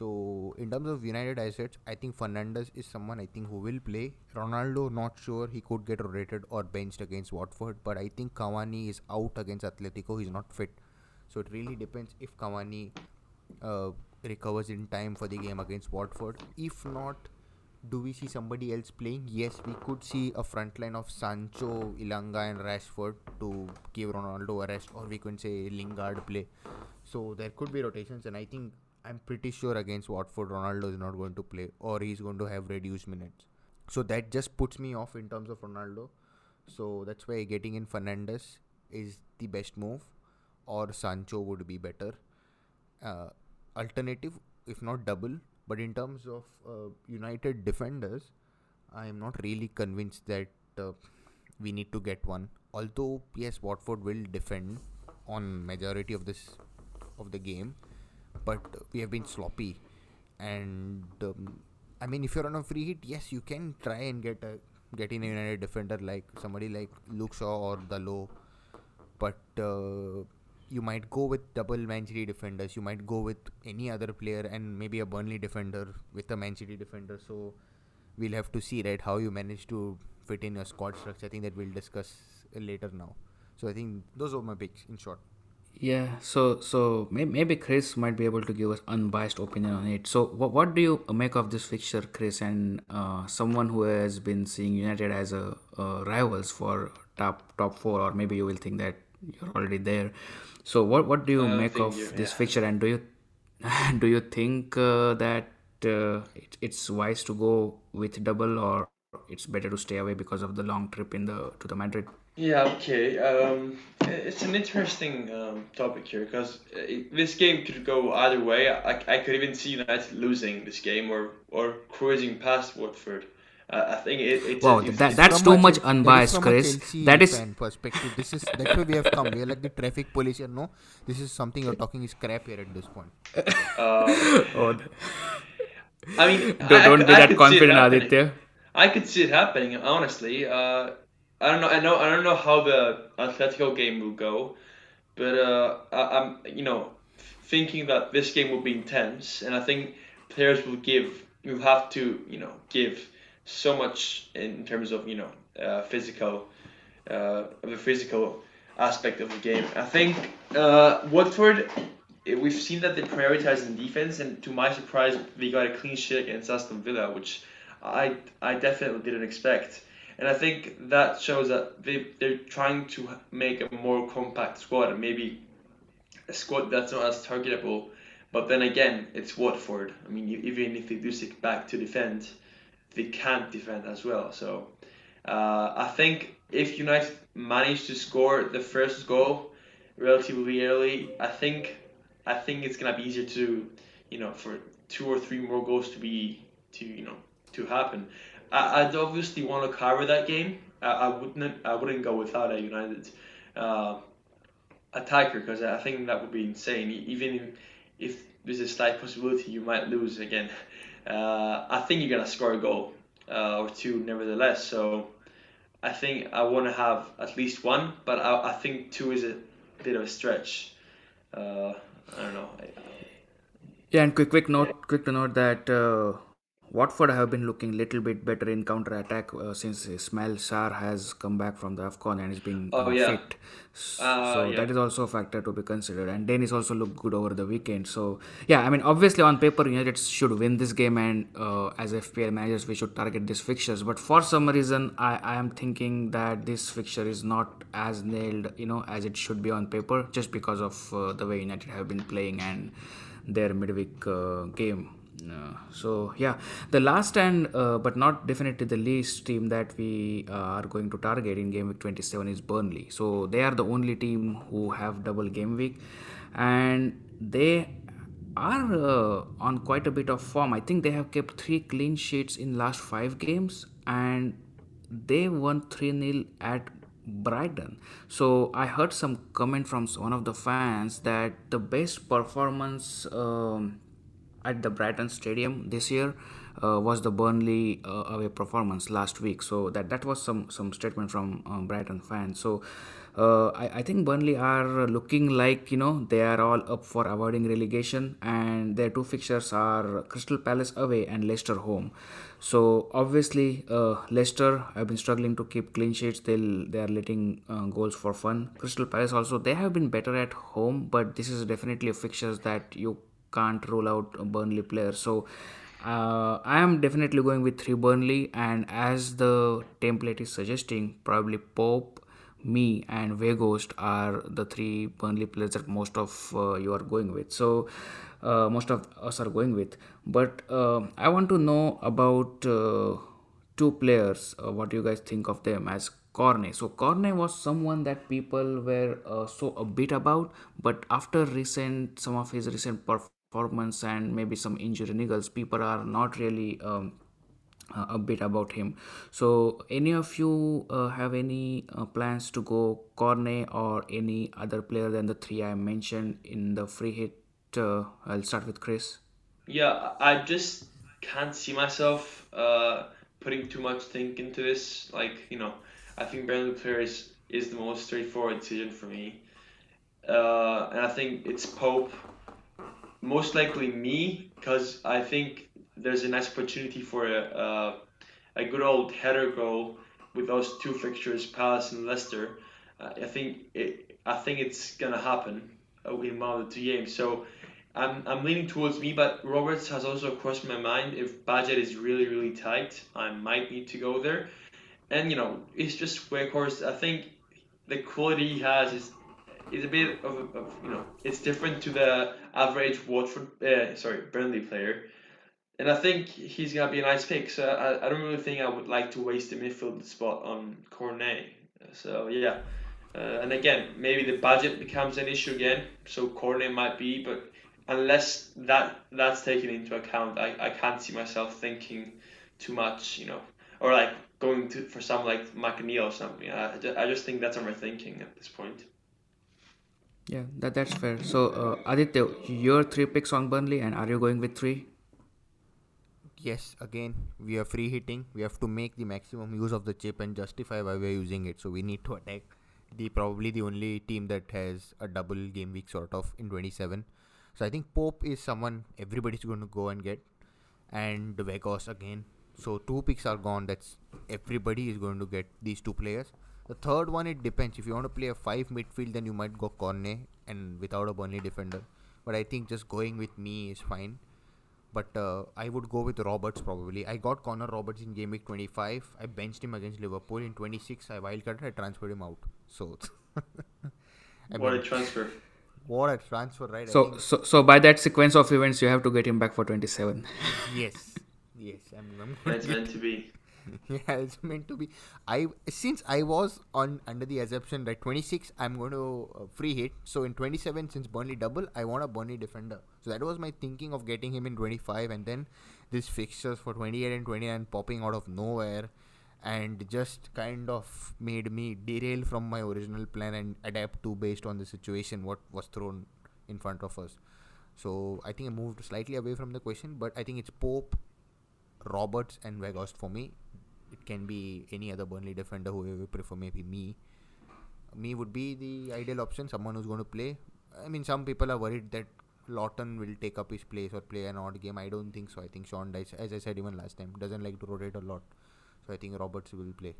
S2: so in terms of United assets, I think Fernandes is someone I think who will play. Ronaldo, not sure he could get rotated or benched against Watford, but I think Cavani is out against Atletico. He's not fit, so it really depends if Cavani uh, recovers in time for the game against Watford. If not, do we see somebody else playing? Yes, we could see a front line of Sancho, Elanga, and Rashford to give Ronaldo a rest, or we can say Lingard play. So there could be rotations, and I think I'm pretty sure against Watford, Ronaldo is not going to play, or he's going to have reduced minutes. So that just puts me off in terms of Ronaldo. So that's why getting in Fernandes is the best move, or Sancho would be better. Uh, alternative, if not double, but in terms of uh, United defenders, I am not really convinced that uh, we need to get one. Although yes, Watford will defend on majority of this of the game, but we have been sloppy. And um, I mean, if you're on a free hit, yes, you can try and get a get in a United defender like somebody like Luke Shaw or Dalot, but uh, you might go with double Man City defenders. You might go with any other player and maybe a Burnley defender with a Man City defender. So we'll have to see right how you manage to fit in your squad structure. I think that we'll discuss later now. So I think those are my picks in short.
S1: Yeah, so so may- maybe Chris might be able to give us unbiased opinion on it. So what what do you make of this fixture, Chris, and uh, someone who has been seeing United as a, uh rivals for top top four, or maybe you will think that you're already there. So what what do you
S3: I
S1: make of this
S3: yeah.
S1: fixture, and do you (laughs) do you think uh, that uh, it, it's wise to go with double, or it's better to stay away because of the long trip in the to the Madrid?
S3: Yeah, okay. Um, it's an interesting um, topic here because this game could go either way. I, I could even see United losing this game or, or cruising past Watford. Uh, I think it, it's,
S1: Wow,
S3: a, it's,
S1: that
S3: it's
S1: that's
S2: from
S1: too
S2: a
S1: much
S2: Chel- that is
S1: unbiased,
S2: from a
S1: Chris.
S2: Chelsea
S1: That is
S2: fan perspective. This is that's where we have come. We're like the traffic police here. No, this is something you're talking is crap here at this point.
S3: uh, (laughs)
S1: oh,
S3: I mean,
S1: don't,
S3: I, I
S1: don't
S3: could-
S1: be
S3: I
S1: that
S3: could see it
S1: confident,
S3: happening.
S1: Aditya.
S3: I could see it happening, honestly. Uh, I don't know. I know. I don't know how the Atletico game will go, but uh, I, I'm you know thinking that this game will be intense, and I think players will give. You have to you know give so much in terms of you know uh, physical, uh, the physical aspect of the game. I think uh, Watford. eh, We've seen that they prioritize in defense, and to my surprise, they got a clean sheet against Aston Villa, which I I definitely didn't expect. And I think that shows that they they're trying to make a more compact squad and maybe a squad that's not as targetable. But then again, it's Watford. I mean, even if they do stick back to defend, they can't defend as well. So uh, I think if United manage to score the first goal relatively early, I think I think it's gonna be easier to, you know, for two or three more goals to be to you know to happen. I, I'd obviously want to cover that game. I, I wouldn't I wouldn't go without a United uh, attacker because I think that would be insane. Even if, if there's a slight possibility you might lose again, uh, I think you're gonna score a goal uh, or two nevertheless. So I think I want to have at least one, but I, I think two is a bit of a stretch. Uh, I don't know.
S1: Yeah, and quick, quick note, quick to note that uh, Watford have been looking a little bit better in counter attack uh, since Ismail Sarr has come back from the Afcon and is being
S3: Oh,
S1: uh,
S3: yeah.
S1: fit.
S3: Uh,
S1: so
S3: yeah.
S1: that is also a factor to be considered. And Dennis also looked good over the weekend. So yeah, I mean obviously on paper United should win this game, and uh, as FPL managers we should target these fixtures. But for some reason I, I am thinking that this fixture is not as nailed, you know, as it should be on paper, just because of uh, the way United have been playing and their midweek uh, game. So yeah, the last and uh, but not definitely the least team that we uh, are going to target in game week 27 is Burnley. So they are the only team who have double game week, and they are uh, on quite a bit of form. I think they have kept three clean sheets in last five games, and they won 3 0 at Brighton. So I heard some comment from one of the fans that the best performance um, at the Brighton Stadium this year uh, was the Burnley uh, away performance last week. So that that was some some statement from um, Brighton fans. So. Uh, I, I think Burnley are looking like you know they are all up for avoiding relegation and their two fixtures are Crystal Palace away and Leicester home. So obviously uh, Leicester have been struggling to keep clean sheets. They they are letting uh, goals for fun. Crystal Palace also they have been better at home, but this is definitely a fixtures that you can't rule out a Burnley players. So uh, I am definitely going with three Burnley, and as the template is suggesting, probably Pope, Mee, and Weghorst are the three Burnley players that most of uh, you are going with. So uh, most of us are going with. But uh, I want to know about uh, two players. Uh, what do you guys think of them as Cornet? So Cornet was someone that people were uh, so bit about, but after recent some of his recent performance and maybe some injury niggles, people are not really. Um, uh, a bit about him. So, any of you uh, have any uh, plans to go Cornet or any other player than the three I mentioned in the free hit? Uh, I'll start with Chris.
S3: Yeah, I just can't see myself uh, putting too much think into this. Like, you know, I think Burnley player is, is the most straightforward decision for me. Uh, and I think it's Pope, most likely Mee, because I think there's a nice opportunity for a, a, good old header goal with those two fixtures, Palace and Leicester. Uh, I think it, I think it's gonna happen. uh, in one of the two games. So I'm, I'm leaning towards Mee, but Roberts has also crossed my mind. If budget is really, really tight, I might need to go there. And, you know, it's just Weghorst. I think the quality he has is is a bit of, of you know, it's different to the average Watford, uh, sorry, Burnley player. And I think he's to be a nice pick. So I, I don't really think I would like to waste the midfield spot on Cornet. So, yeah. Uh, and again, maybe the budget becomes an issue again. So Cornet might be, but unless that that's taken into account, I, I can't see myself thinking too much, you know, or like going to for some like McNeil or something. I, I just think that's overthinking at this point.
S1: Yeah, that that's fair. So, uh, Aditya, your three picks on Burnley, and are you going with three?
S2: Yes, again, we are free hitting. We have to make the maximum use of the chip and justify why we are using it. So we need to attack the probably the only team that has a double game week sort of in 27. So I think Pope is someone everybody's going to go and get, and Weghorst again. So two picks are gone. That's everybody is going to get these two players. The third one it depends. If you want to play a five midfield, then you might go Cornet and without a Burnley defender. But I think just going with Mee is fine. But uh, I would go with Roberts probably. I got Connor Roberts in game week 25. I benched him against Liverpool in 26. I wildcarded. I transferred him out. So. (laughs)
S3: I what mean, a transfer!
S2: What a transfer, right?
S1: So, so, so by that sequence of events, you have to get him back for 27. (laughs)
S2: yes, yes. I'm,
S3: I'm That's meant to be. (laughs)
S2: yeah, it's meant to be. I since I was on under the assumption that 26 I'm going to uh, free hit. So in 27, since Burnley double, I want a Burnley defender. So that was my thinking of getting him in 25, and then these fixtures for 28 and 29 popping out of nowhere and just kind of made me derail from my original plan and adapt to based on the situation what was thrown in front of us so i think i moved slightly away from the question but i think it's pope roberts and Weghorst for me it can be any other burnley defender whoever you prefer maybe me me would be the ideal option someone who's going to play i mean some people are worried that Lowton will take up his place or play an odd game. I don't think so. I think Sean Dyche, as I said even last time, doesn't like to rotate a lot. So I think Roberts will play.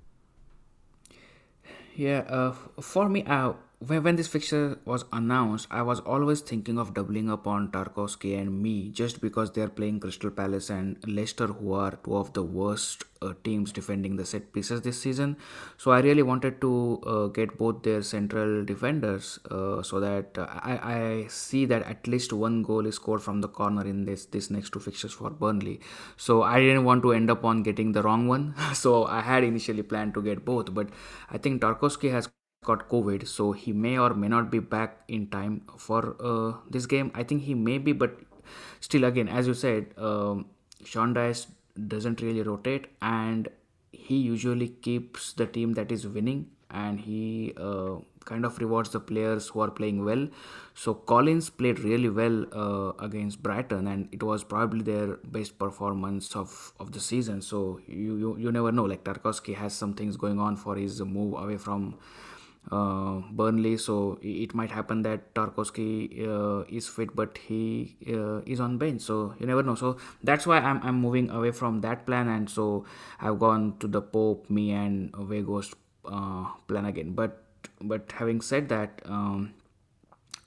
S1: Yeah, uh, for me, uh, when, this fixture was announced, I was always thinking of doubling up on Tarkowski and Mee just because they are playing Crystal Palace and Leicester, who are two of the worst uh, teams defending the set pieces this season. So I really wanted to uh, get both their central defenders uh, so that uh, I, I see that at least one goal is scored from the corner in this this next two fixtures for Burnley. So I didn't want to end up on getting the wrong one. (laughs) so I had initially planned to get both, but I think Tarkowski has got COVID, so he may or may not be back in time for uh, this game. I think he may be, but still, again, as you said, um, Sean Dyche doesn't really rotate, and he usually keeps the team that is winning, and he uh, kind of rewards the players who are playing well. So Collins played really well uh, against Brighton, and it was probably their best performance of, of the season. So you, you you never know. Like Tarkowski has some things going on for his move away from Burnley. So it might happen that Tarkowski uh, is fit, but he uh, is on bench. So you never know. So that's why I'm, I'm moving away from that plan, and so I've gone to the Pope, Mee, and uh, plan again. But but having said that. Um,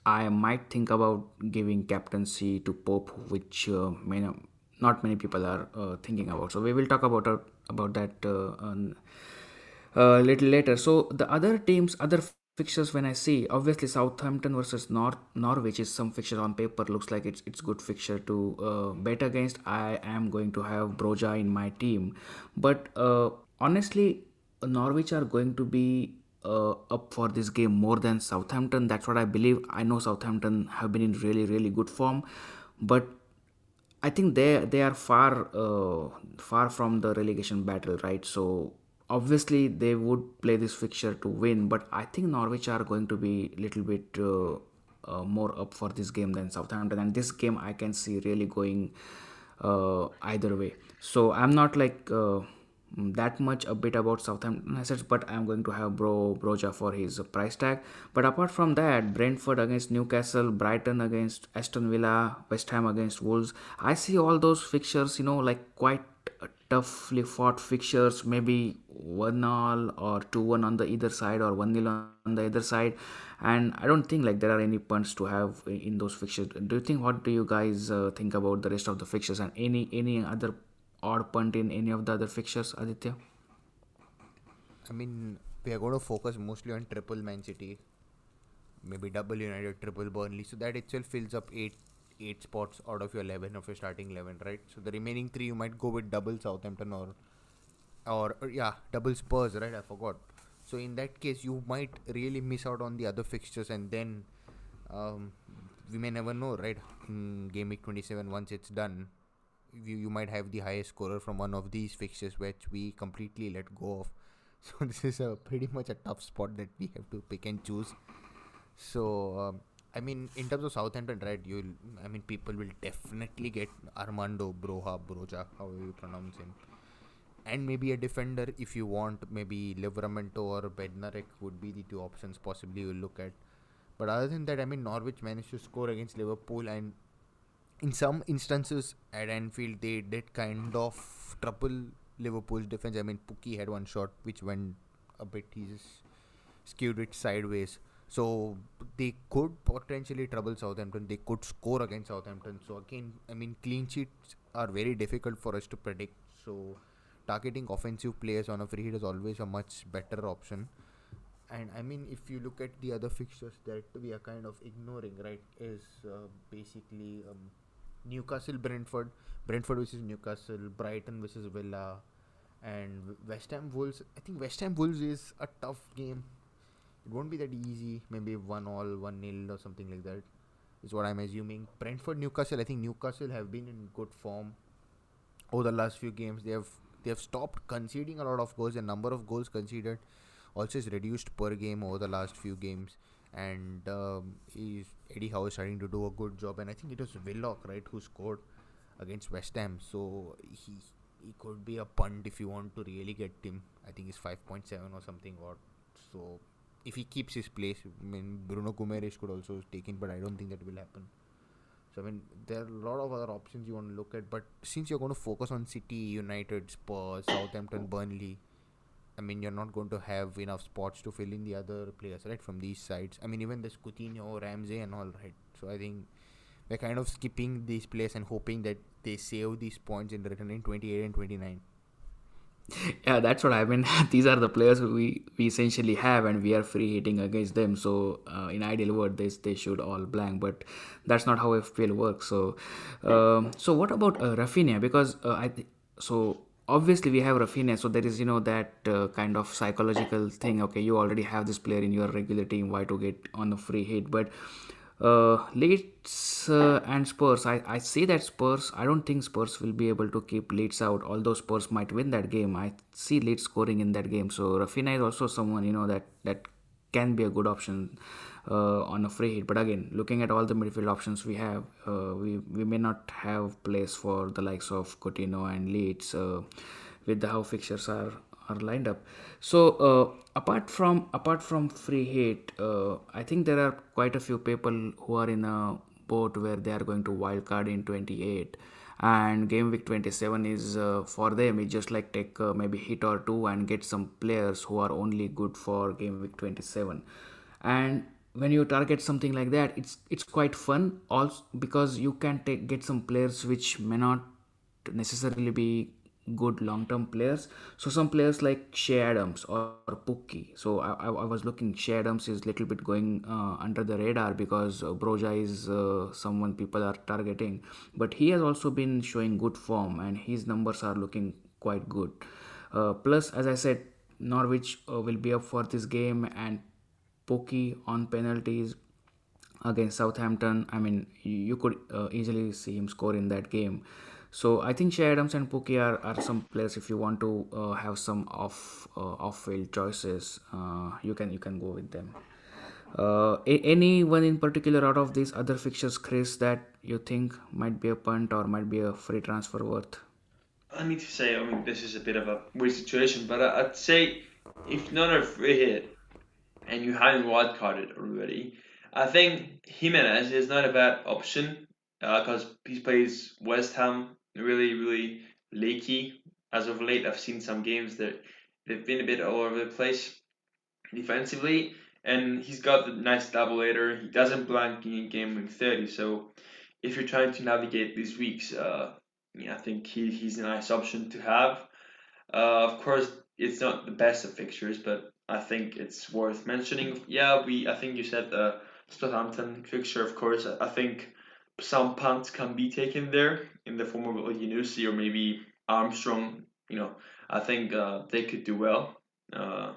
S1: I might think about giving captaincy to Pope, which uh, may not, not many people are uh, thinking about. So we will talk about about that a little later. So the other teams, other fixtures when I see, obviously Southampton versus North Norwich is some fixture on paper looks like it's it's good fixture to uh, bet against. I am going to have Broja in my team, but uh, honestly, Norwich are going to be uh, up for this game more than Southampton. That's what I believe. I know Southampton have been in really really good form, but I think they they are far uh, far from the relegation battle, right? So obviously they would play this fixture to win but i think norwich are going to be a little bit uh, uh, more up for this game than southampton. And this game i can see really going uh, either way. So i'm not like uh, that much a bit about Southampton assets, but I'm going to have Bro Broja for his price tag. But apart from that, Brentford against Newcastle, Brighton against Aston Villa, West Ham against Wolves. I see all those fixtures, you know, like quite toughly fought fixtures, maybe one all or two one on the either side or one nil on the other side. And I don't think like there are any punts to have in those fixtures. Do you think what do you guys uh, think about the rest of the fixtures and any any other odd punt in any of the other fixtures, Aditya?
S2: I mean, we are going to focus mostly on triple Man City, maybe double United, triple Burnley. So that itself fills up eight eight spots out of your eleven of your starting eleven, right? So the remaining three you might go with double Southampton or or, or yeah, double Spurs, right? I forgot. So in that case, you might really miss out on the other fixtures, and then um, we may never know, right? Game week twenty seven, once it's done, you, you might have the highest scorer from one of these fixtures which we completely let go of. (laughs) So this is a pretty much a tough spot that we have to pick and choose. So um, i mean in terms of southampton right you i mean people will definitely get armando broja broja however you pronounce him. And maybe a defender if you want maybe livramento or bednarek would be the two options possibly you'll look at. But other than that i mean norwich managed to score against liverpool and in some instances at Anfield they did kind of trouble Liverpool's defense. I mean, Pukki had one shot which went a bit, he skewed it sideways. So they could potentially trouble Southampton. They could score against Southampton. So again, I mean, clean sheets are very difficult for us to predict. So targeting offensive players on a free hit is always a much better option. And I mean, if you look at the other fixtures that we are kind of ignoring, right, is uh, basically um, Newcastle, Brentford, Brentford versus Newcastle, Brighton versus Villa, and West Ham Wolves. I think West Ham Wolves is a tough game. It won't be that easy. Maybe one all, one nil, or something like that. Is what I'm assuming. Brentford, Newcastle. I think Newcastle have been in good form over the last few games. They have they have stopped conceding a lot of goals. The number of goals conceded also is reduced per game over the last few games and um, he's Eddie Howe is starting to do a good job. And I think it was Willock, right, who scored against West Ham. So he he could be a punt if you want to really get him. I think he's five point seven or something or So if he keeps his place, I mean Bruno Guimaraes could also take in, but I don't think that will happen. So I mean there are a lot of other options you want to look at, but since you're going to focus on City, United, Spurs, Southampton, Burnley I mean, you're not going to have enough spots to fill in the other players, right? From these sides. I mean, even there's Coutinho, Ramsey, and all, right? So I think they're kind of skipping these players and hoping that they save these points in return in 28 and 29. (laughs)
S1: Yeah, that's what I mean. (laughs) These are the players we, we essentially have, and we are free hitting against them. So, uh, in ideal world, they, they should all blank, but that's not how FPL works. So, um, so what about uh, Raphinha? Because uh, I th- so obviously we have Raphinha, so there is you know that uh, kind of psychological thing. Okay, you already have this player in your regular team. Why to get on a free hit? But uh, Leeds uh, and Spurs, I, I see that Spurs. I don't think Spurs will be able to keep Leeds out. Although Spurs might win that game, I see Leeds scoring in that game. So Raphinha is also someone you know that that can be a good option on a free hit. But again, looking at all the midfield options we have, uh, we we may not have place for the likes of Coutinho and Leeds uh, with the how fixtures are are lined up. So uh, apart from apart from free hit, uh, I think there are quite a few people who are in a boat where they are going to wildcard in 28 and game week 27 is uh, for them it's just like take uh, maybe hit or two and get some players who are only good for game week 27 and when you target something like that it's it's quite fun. Also because you can take get some players which may not necessarily be good long-term players. So some players like Che Adams or, or Pukki. So I, I, I, was looking Che Adams is little bit going uh, under the radar because uh, Broja is uh, someone people are targeting. But he has also been showing good form and his numbers are looking quite good. Uh, plus as I said Norwich uh, will be up for this game and Pukki on penalties against Southampton. I mean, you could uh, easily see him score in that game. So I think Che Adams and Pukki are, are some players. If you want to uh, have some off uh, off field choices, uh, you can you can go with them. Uh, anyone in particular out of these other fixtures, Chris, that you think might be a punt or might be a free transfer worth?
S3: I need to say, I mean, this is a bit of a weird situation, but I- I'd say if none are free hit and you haven't wildcarded already, I think Jimenez is not a bad option because he plays West Ham really, really leaky as of late. I've seen some games that they've been a bit all over the place defensively, and he's got the nice double later. He doesn't blank in game week 30, so if you're trying to navigate these weeks, uh, yeah, I think he, he's a nice option to have. Uh, of course, it's not the best of fixtures, but I think it's worth mentioning. Yeah, we I think you said the Southampton fixture. Of course, I think some punts can be taken there in the form of Elyounoussi or maybe Armstrong. You know, I think uh, they could do well. Uh,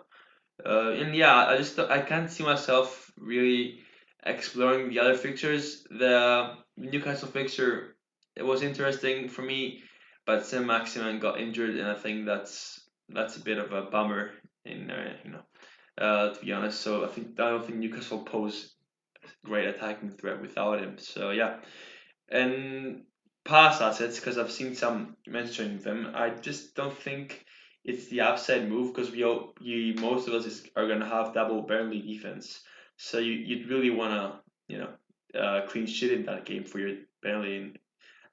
S3: uh, and yeah, I just I can't see myself really exploring the other fixtures. The Newcastle fixture it was interesting for me, but Saint-Maximin got injured, and I think that's that's a bit of a bummer. In uh, you know, uh, to be honest, so I think I don't think Newcastle pose great attacking threat without him. So yeah, and pass assets because I've seen some mentioning them. I just don't think it's the upside move because we all, you most of us is, are gonna have double Burnley defense. So you you'd really wanna you know uh, clean shit in that game for your Burnley. And,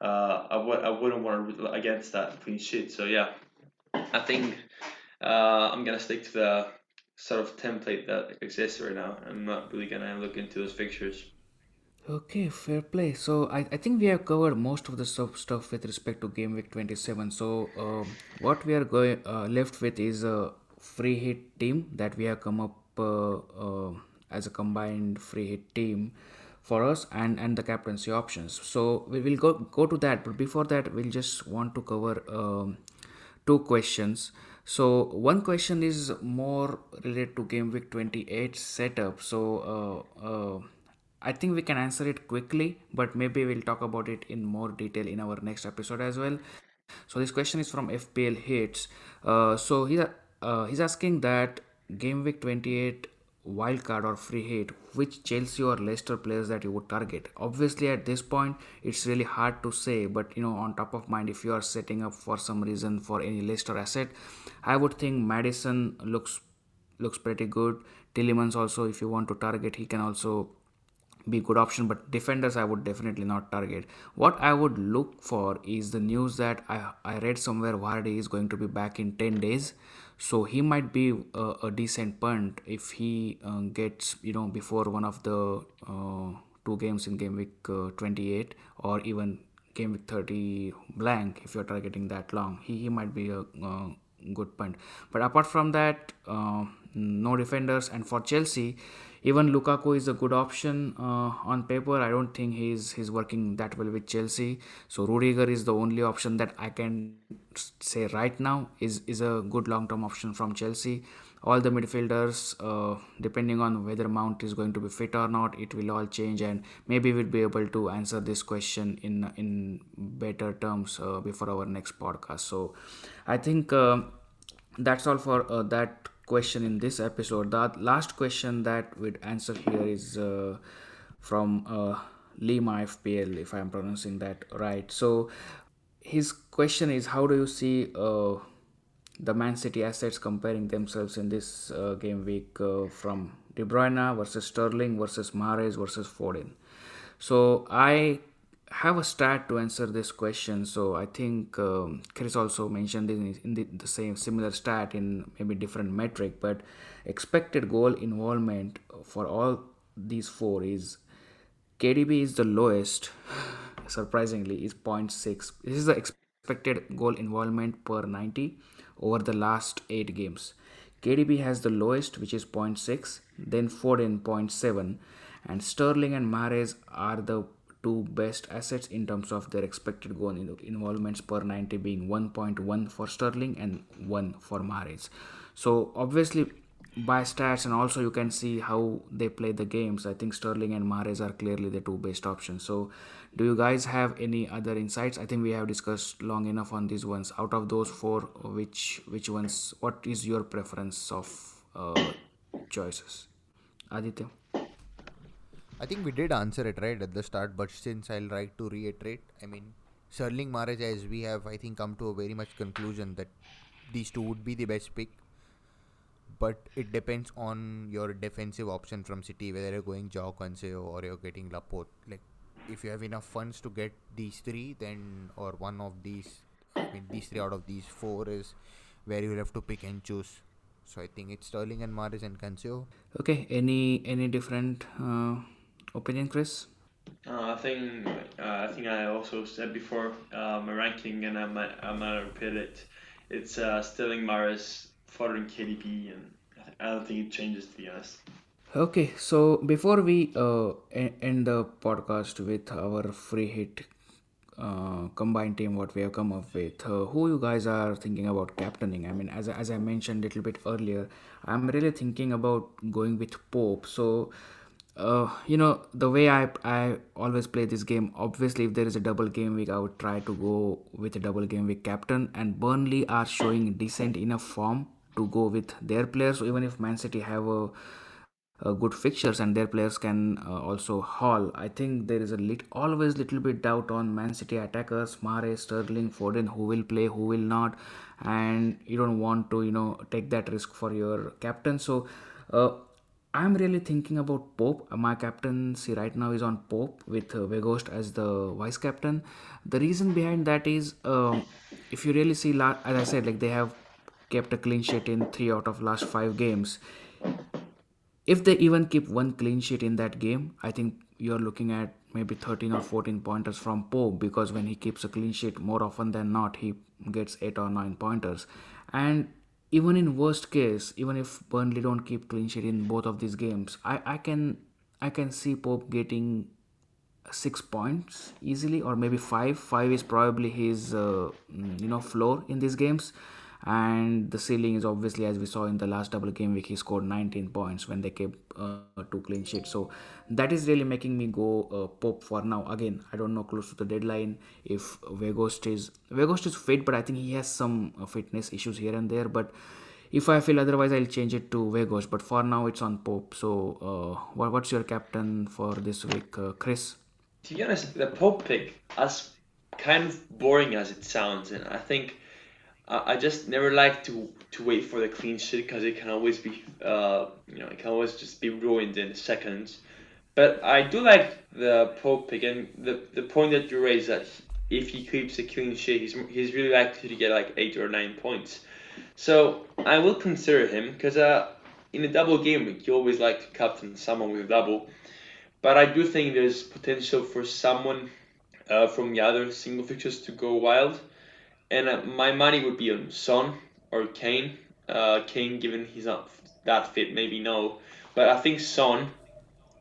S3: uh, wouldn't want to against that clean shit. So yeah, I think uh, I'm gonna stick to the sort of template that exists right now. I'm not really gonna look into those fixtures.
S1: Okay, fair play. So I, I think we have covered most of the stuff, stuff with respect to game week 27. So um, what we are going uh, left with is a free hit team that we have come up uh, uh, as a combined free hit team for us and and the captaincy options. So we will go go to that, but before that, we'll just want to cover um, two questions. So one question is more related to game week 28 setup. So uh, uh, I think we can answer it quickly, but maybe we'll talk about it in more detail in our next episode as well. So this question is from FPL Hits. Uh, so he's uh, he's asking that game week 28 wildcard or free hit, which Chelsea or Leicester players that you would target? Obviously, at this point, it's really hard to say, but you know, on top of mind, if you are setting up for some reason for any Leicester asset, I would think Maddison looks looks pretty good. Tielemans also, if you want to target, he can also be good option but defenders i would definitely not target what i would look for is the news that i, I read somewhere vardy is going to be back in 10 days so he might be a, a decent punt if he uh, gets you know before one of the uh, two games in game week uh, 28 or even game week 30 blank if you're targeting that long. He, he might be a uh, good punt. But apart from that uh, no defenders. And for chelsea even Lukaku is a good option uh, on paper. I don't think he's he's working that well with Chelsea. So Rudiger is the only option that I can say right now is is a good long term option from Chelsea. All the midfielders, uh, depending on whether Mount is going to be fit or not, it will all change, and maybe we'll be able to answer this question in in better terms uh, before our next podcast. So, I think uh, that's all for uh, that question in this episode. The last question that we'd answer here is uh, from uh, Lima FPL, if I'm pronouncing that right. So his question is, how do you see uh, the Man City assets comparing themselves in this uh, game week uh, from De Bruyne versus Sterling versus Mahrez versus Foden? So I have a stat to answer this question. So I think um, Chris also mentioned in, in the, the, same similar stat in maybe different metric, but expected goal involvement for all these four is KDB is the lowest. (sighs) Surprisingly, is 0.6. This is the expected goal involvement per 90 over the last eight games. KDB has the lowest, which is 0.6, then Foden 0.7, and Sterling and Mahrez are the two best assets in terms of their expected goal involvements per 90 being 1.1 for Sterling and 1 for Mahrez. So obviously by stats and also you can see how they play the games. I think Sterling and Mahrez are clearly the two best options. So do you guys have any other insights? I think we have discussed long enough on these ones. Out of those four, which which ones? What is your preference of uh, choices? Aditya.
S2: I think we did answer it right at the start, but since I'll like to reiterate, I mean, Sterling Mahrez, as we have, I think, come to a very much conclusion that these two would be the best pick. But it depends on your defensive option from City, whether you're going Joao Cancelo or you're getting Laporte. Like, if you have enough funds to get these three, then or one of these, I mean, these three out of these four is where you will have to pick and choose. So I think it's Sterling and Mahrez and Cancelo.
S1: Okay, any any different uh, opinion, Chris?
S3: Uh, I think uh, I think I also said before uh, my ranking, and I might I might repeat it. It's uh, Sterling Mahrez, following KDB, and I don't think it changes to be honest.
S1: Okay, so before we uh, end the podcast with our free hit uh, combined team, what we have come up with, uh, who you guys are thinking about captaining? I mean, as, as I mentioned a little bit earlier, I'm really thinking about going with Pope. So, uh, you know, the way I, I always play this game, obviously, if there is a double game week, I would try to go with a double game week captain. And Burnley are showing decent enough form to go with their players. So, even if Man City have a uh, good fixtures and their players can uh, also haul. I think there is a lit- always little bit doubt on Man City attackers, Mahrez, Sterling, Foden, who will play, who will not, and you don't want to you know take that risk for your captain. So. Uh, I'm really thinking about Pope. My captaincy right now is on Pope with uh, as the vice captain. The reason behind that is, um if you really see, as I said, like they have kept a clean sheet in three out of last five games if they even keep one clean sheet in that game, I think you're looking at maybe 13 or 14 pointers from Pope because when he keeps a clean sheet, more often than not, he gets 8 or 9 pointers. And even in worst case, even if Burnley don't keep clean sheet in both of these games, I, I can I can see Pope getting six points easily or maybe five. Five is probably his uh, mm, you know floor in these games and the ceiling is obviously as we saw in the last double game week he scored 19 points when they kept uh, two clean sheets so that is really making me go uh, Pope for now again I don't know close to the deadline if Weghorst is Weghorst is fit but I think he has some uh, fitness issues here and there but if I feel otherwise, I'll change it to Weghorst. But for now, it's on Pope. So, uh, what, what's your captain for this week, uh, Chris?
S3: To be honest, the Pope pick, as kind of boring as it sounds, and I think I just never like to to wait for the clean sheet because it can always be, uh, you know, it can always just be ruined in seconds. But I do like the Pope and the the point that you raised that if he keeps a clean sheet, he's he's really likely to get like eight or nine points. So I will consider him because uh, in a double game week, you always like to captain someone with a double. But I do think there's potential for someone uh, from the other single fixtures to go wild. And uh, my money would be on Son or Kane. Uh, Kane, given he's not that fit, maybe no. But I think Son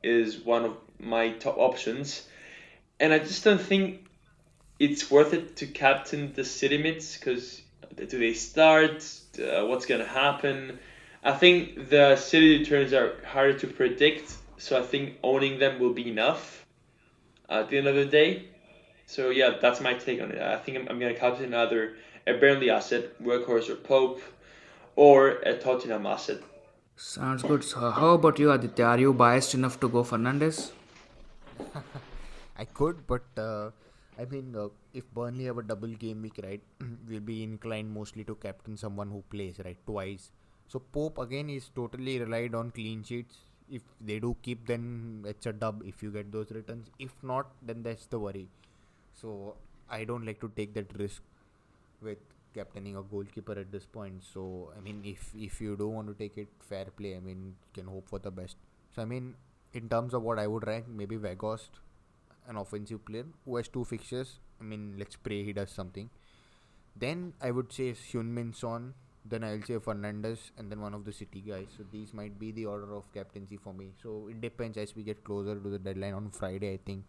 S3: is one of my top options. And I just don't think it's worth it to captain the city mids because do they start? Uh, what's going to happen? I think the city returns are harder to predict, so I think owning them will be enough at the end of the day. So yeah, that's my take on it. I think I'm, I'm going to captain either a Burnley asset, Weghorst or Pope, or a Tottenham asset.
S1: Sounds good. So, how about you, Aditya? Are you biased enough to go Fernandes? (laughs)
S2: I could, but uh, I mean, uh, if Burnley have a double game week, right, (clears throat) we'll be inclined mostly to captain someone who plays, right, twice. So Pope again is totally relied on clean sheets. If they do keep, then it's a dub. If you get those returns, if not, then that's the worry. So I don't like to take that risk with captaining a goalkeeper at this point. So I mean, if if you do want to take it, fair play. I mean, you can hope for the best. So I mean, in terms of what I would rank, maybe Weghorst, an offensive player who has two fixtures. I mean, let's pray he does something. Then I would say Heung-min Son. Then I'll say Fernandes, and then one of the City guys. So these might be the order of captaincy for me. So it depends as we get closer to the deadline on Friday. I think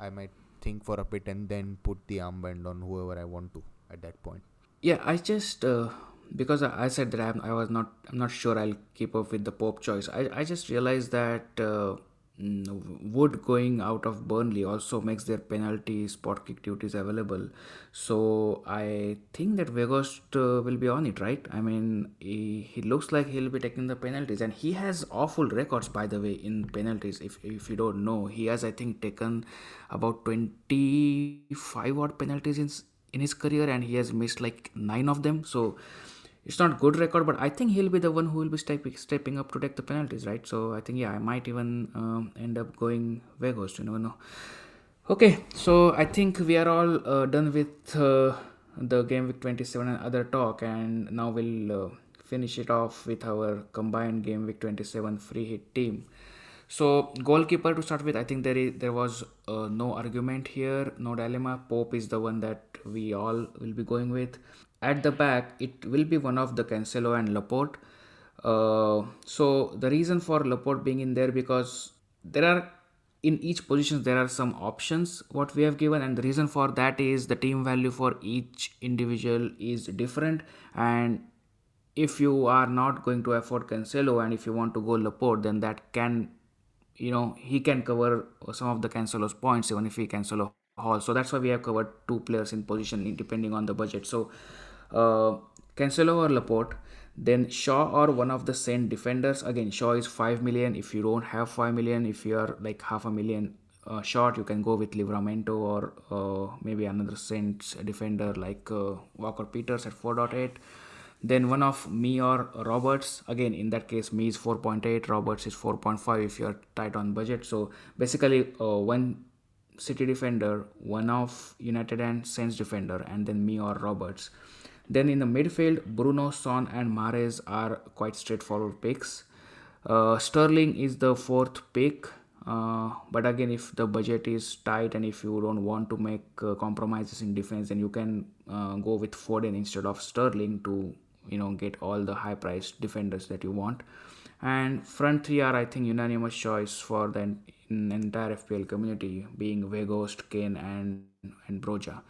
S2: I might think for a bit and then put the armband on whoever I want to at that point.
S1: Yeah, I just uh, because I, said that I'm, I was not I'm not sure I'll keep up with the Pope choice. I, I just realized that uh, Wood going out of Burnley also makes their penalty spot kick duties available. So I think that Weghorst uh, will be on it, right? I mean, he, he looks like he'll be taking the penalties, and he has awful records, by the way, in penalties. If if you don't know, he has I think taken about twenty five odd penalties in in his career, and he has missed like nine of them. So it's not good record, but I think he'll be the one who will be stepping stepping up to take the penalties, right? So I think yeah, I might even um, end up going Weghorst. You never know. Okay, so I think we are all uh, done with uh, the game week 27 and other talk, and now we'll uh, finish it off with our combined game week 27 free hit team. So goalkeeper to start with, I think there is there was uh, no argument here, no dilemma. Pope is the one that we all will be going with. At the back, it will be one of the Cancelo and Laporte. Uh, so the reason for Laporte being in there because there are in each position there are some options what we have given and the reason for that is the team value for each individual is different. And if you are not going to afford Cancelo and if you want to go Laporte then that can you know he can cover some of the Cancelo's points even if he Cancelo haul. So that's why we have covered two players in position depending on the budget. So uh, Cancelo or Laporte. Then Shaw or one of the Saint defenders. Again, Shaw is 5 million. If you don't have 5 million, if you are like half a million uh, short, you can go with Livramento or uh, maybe another Saints defender like uh, Walker Peters at 4.8. Then one of Mee or Roberts. Again, in that case, Mee is 4.8, Roberts is 4.5 if you're tight on budget. So basically, uh, one City defender, one of United and Saints defender, and then Mee or Roberts. Then in the midfield, Bruno, Son, and Mahrez are quite straightforward picks. Uh, Sterling is the fourth pick. Uh, but again, if the budget is tight and if you don't want to make uh, compromises in defense, then you can uh, go with Foden instead of Sterling to you know get all the high-priced defenders that you want. And front three are, I think, unanimous choice for the entire FPL community, being Weghorst, Kane, and and Broja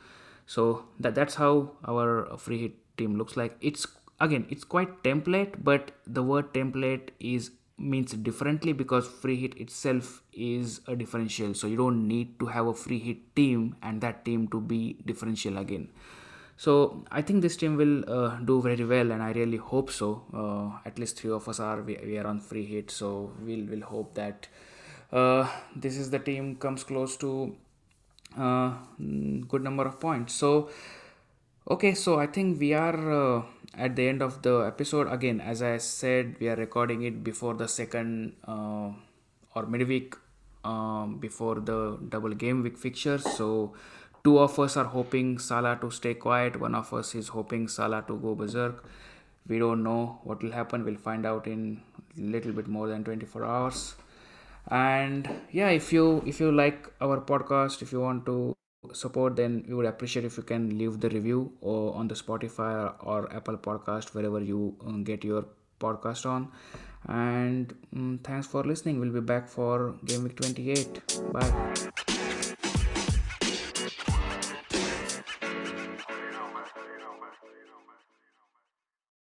S1: so that that's how our free hit team looks like. It's again it's quite template but the word template is means differently because free hit itself is a differential. So you don't need to have a free hit team and that team to be differential again. So i think this team will uh, do very well and i really hope so. Uh, at least three of us are we, we, are on free hit. So we'll we'll hope that uh, this is the team comes close to uh, good number of points. So okay so i think we are uh, at the end of the episode. Again as i said we are recording it before the second uh, or midweek um, before the double game week fixtures so two of us are hoping salah to stay quiet. One of us is hoping salah to go berserk. We don't know what will happen. We'll find out in little bit more than 24 hours and yeah if you if you like our podcast if you want to support then we would appreciate if you can leave the review or on the spotify or apple podcast wherever you um, get your podcast on. And um, thanks for listening. We'll be back for game week 28 bye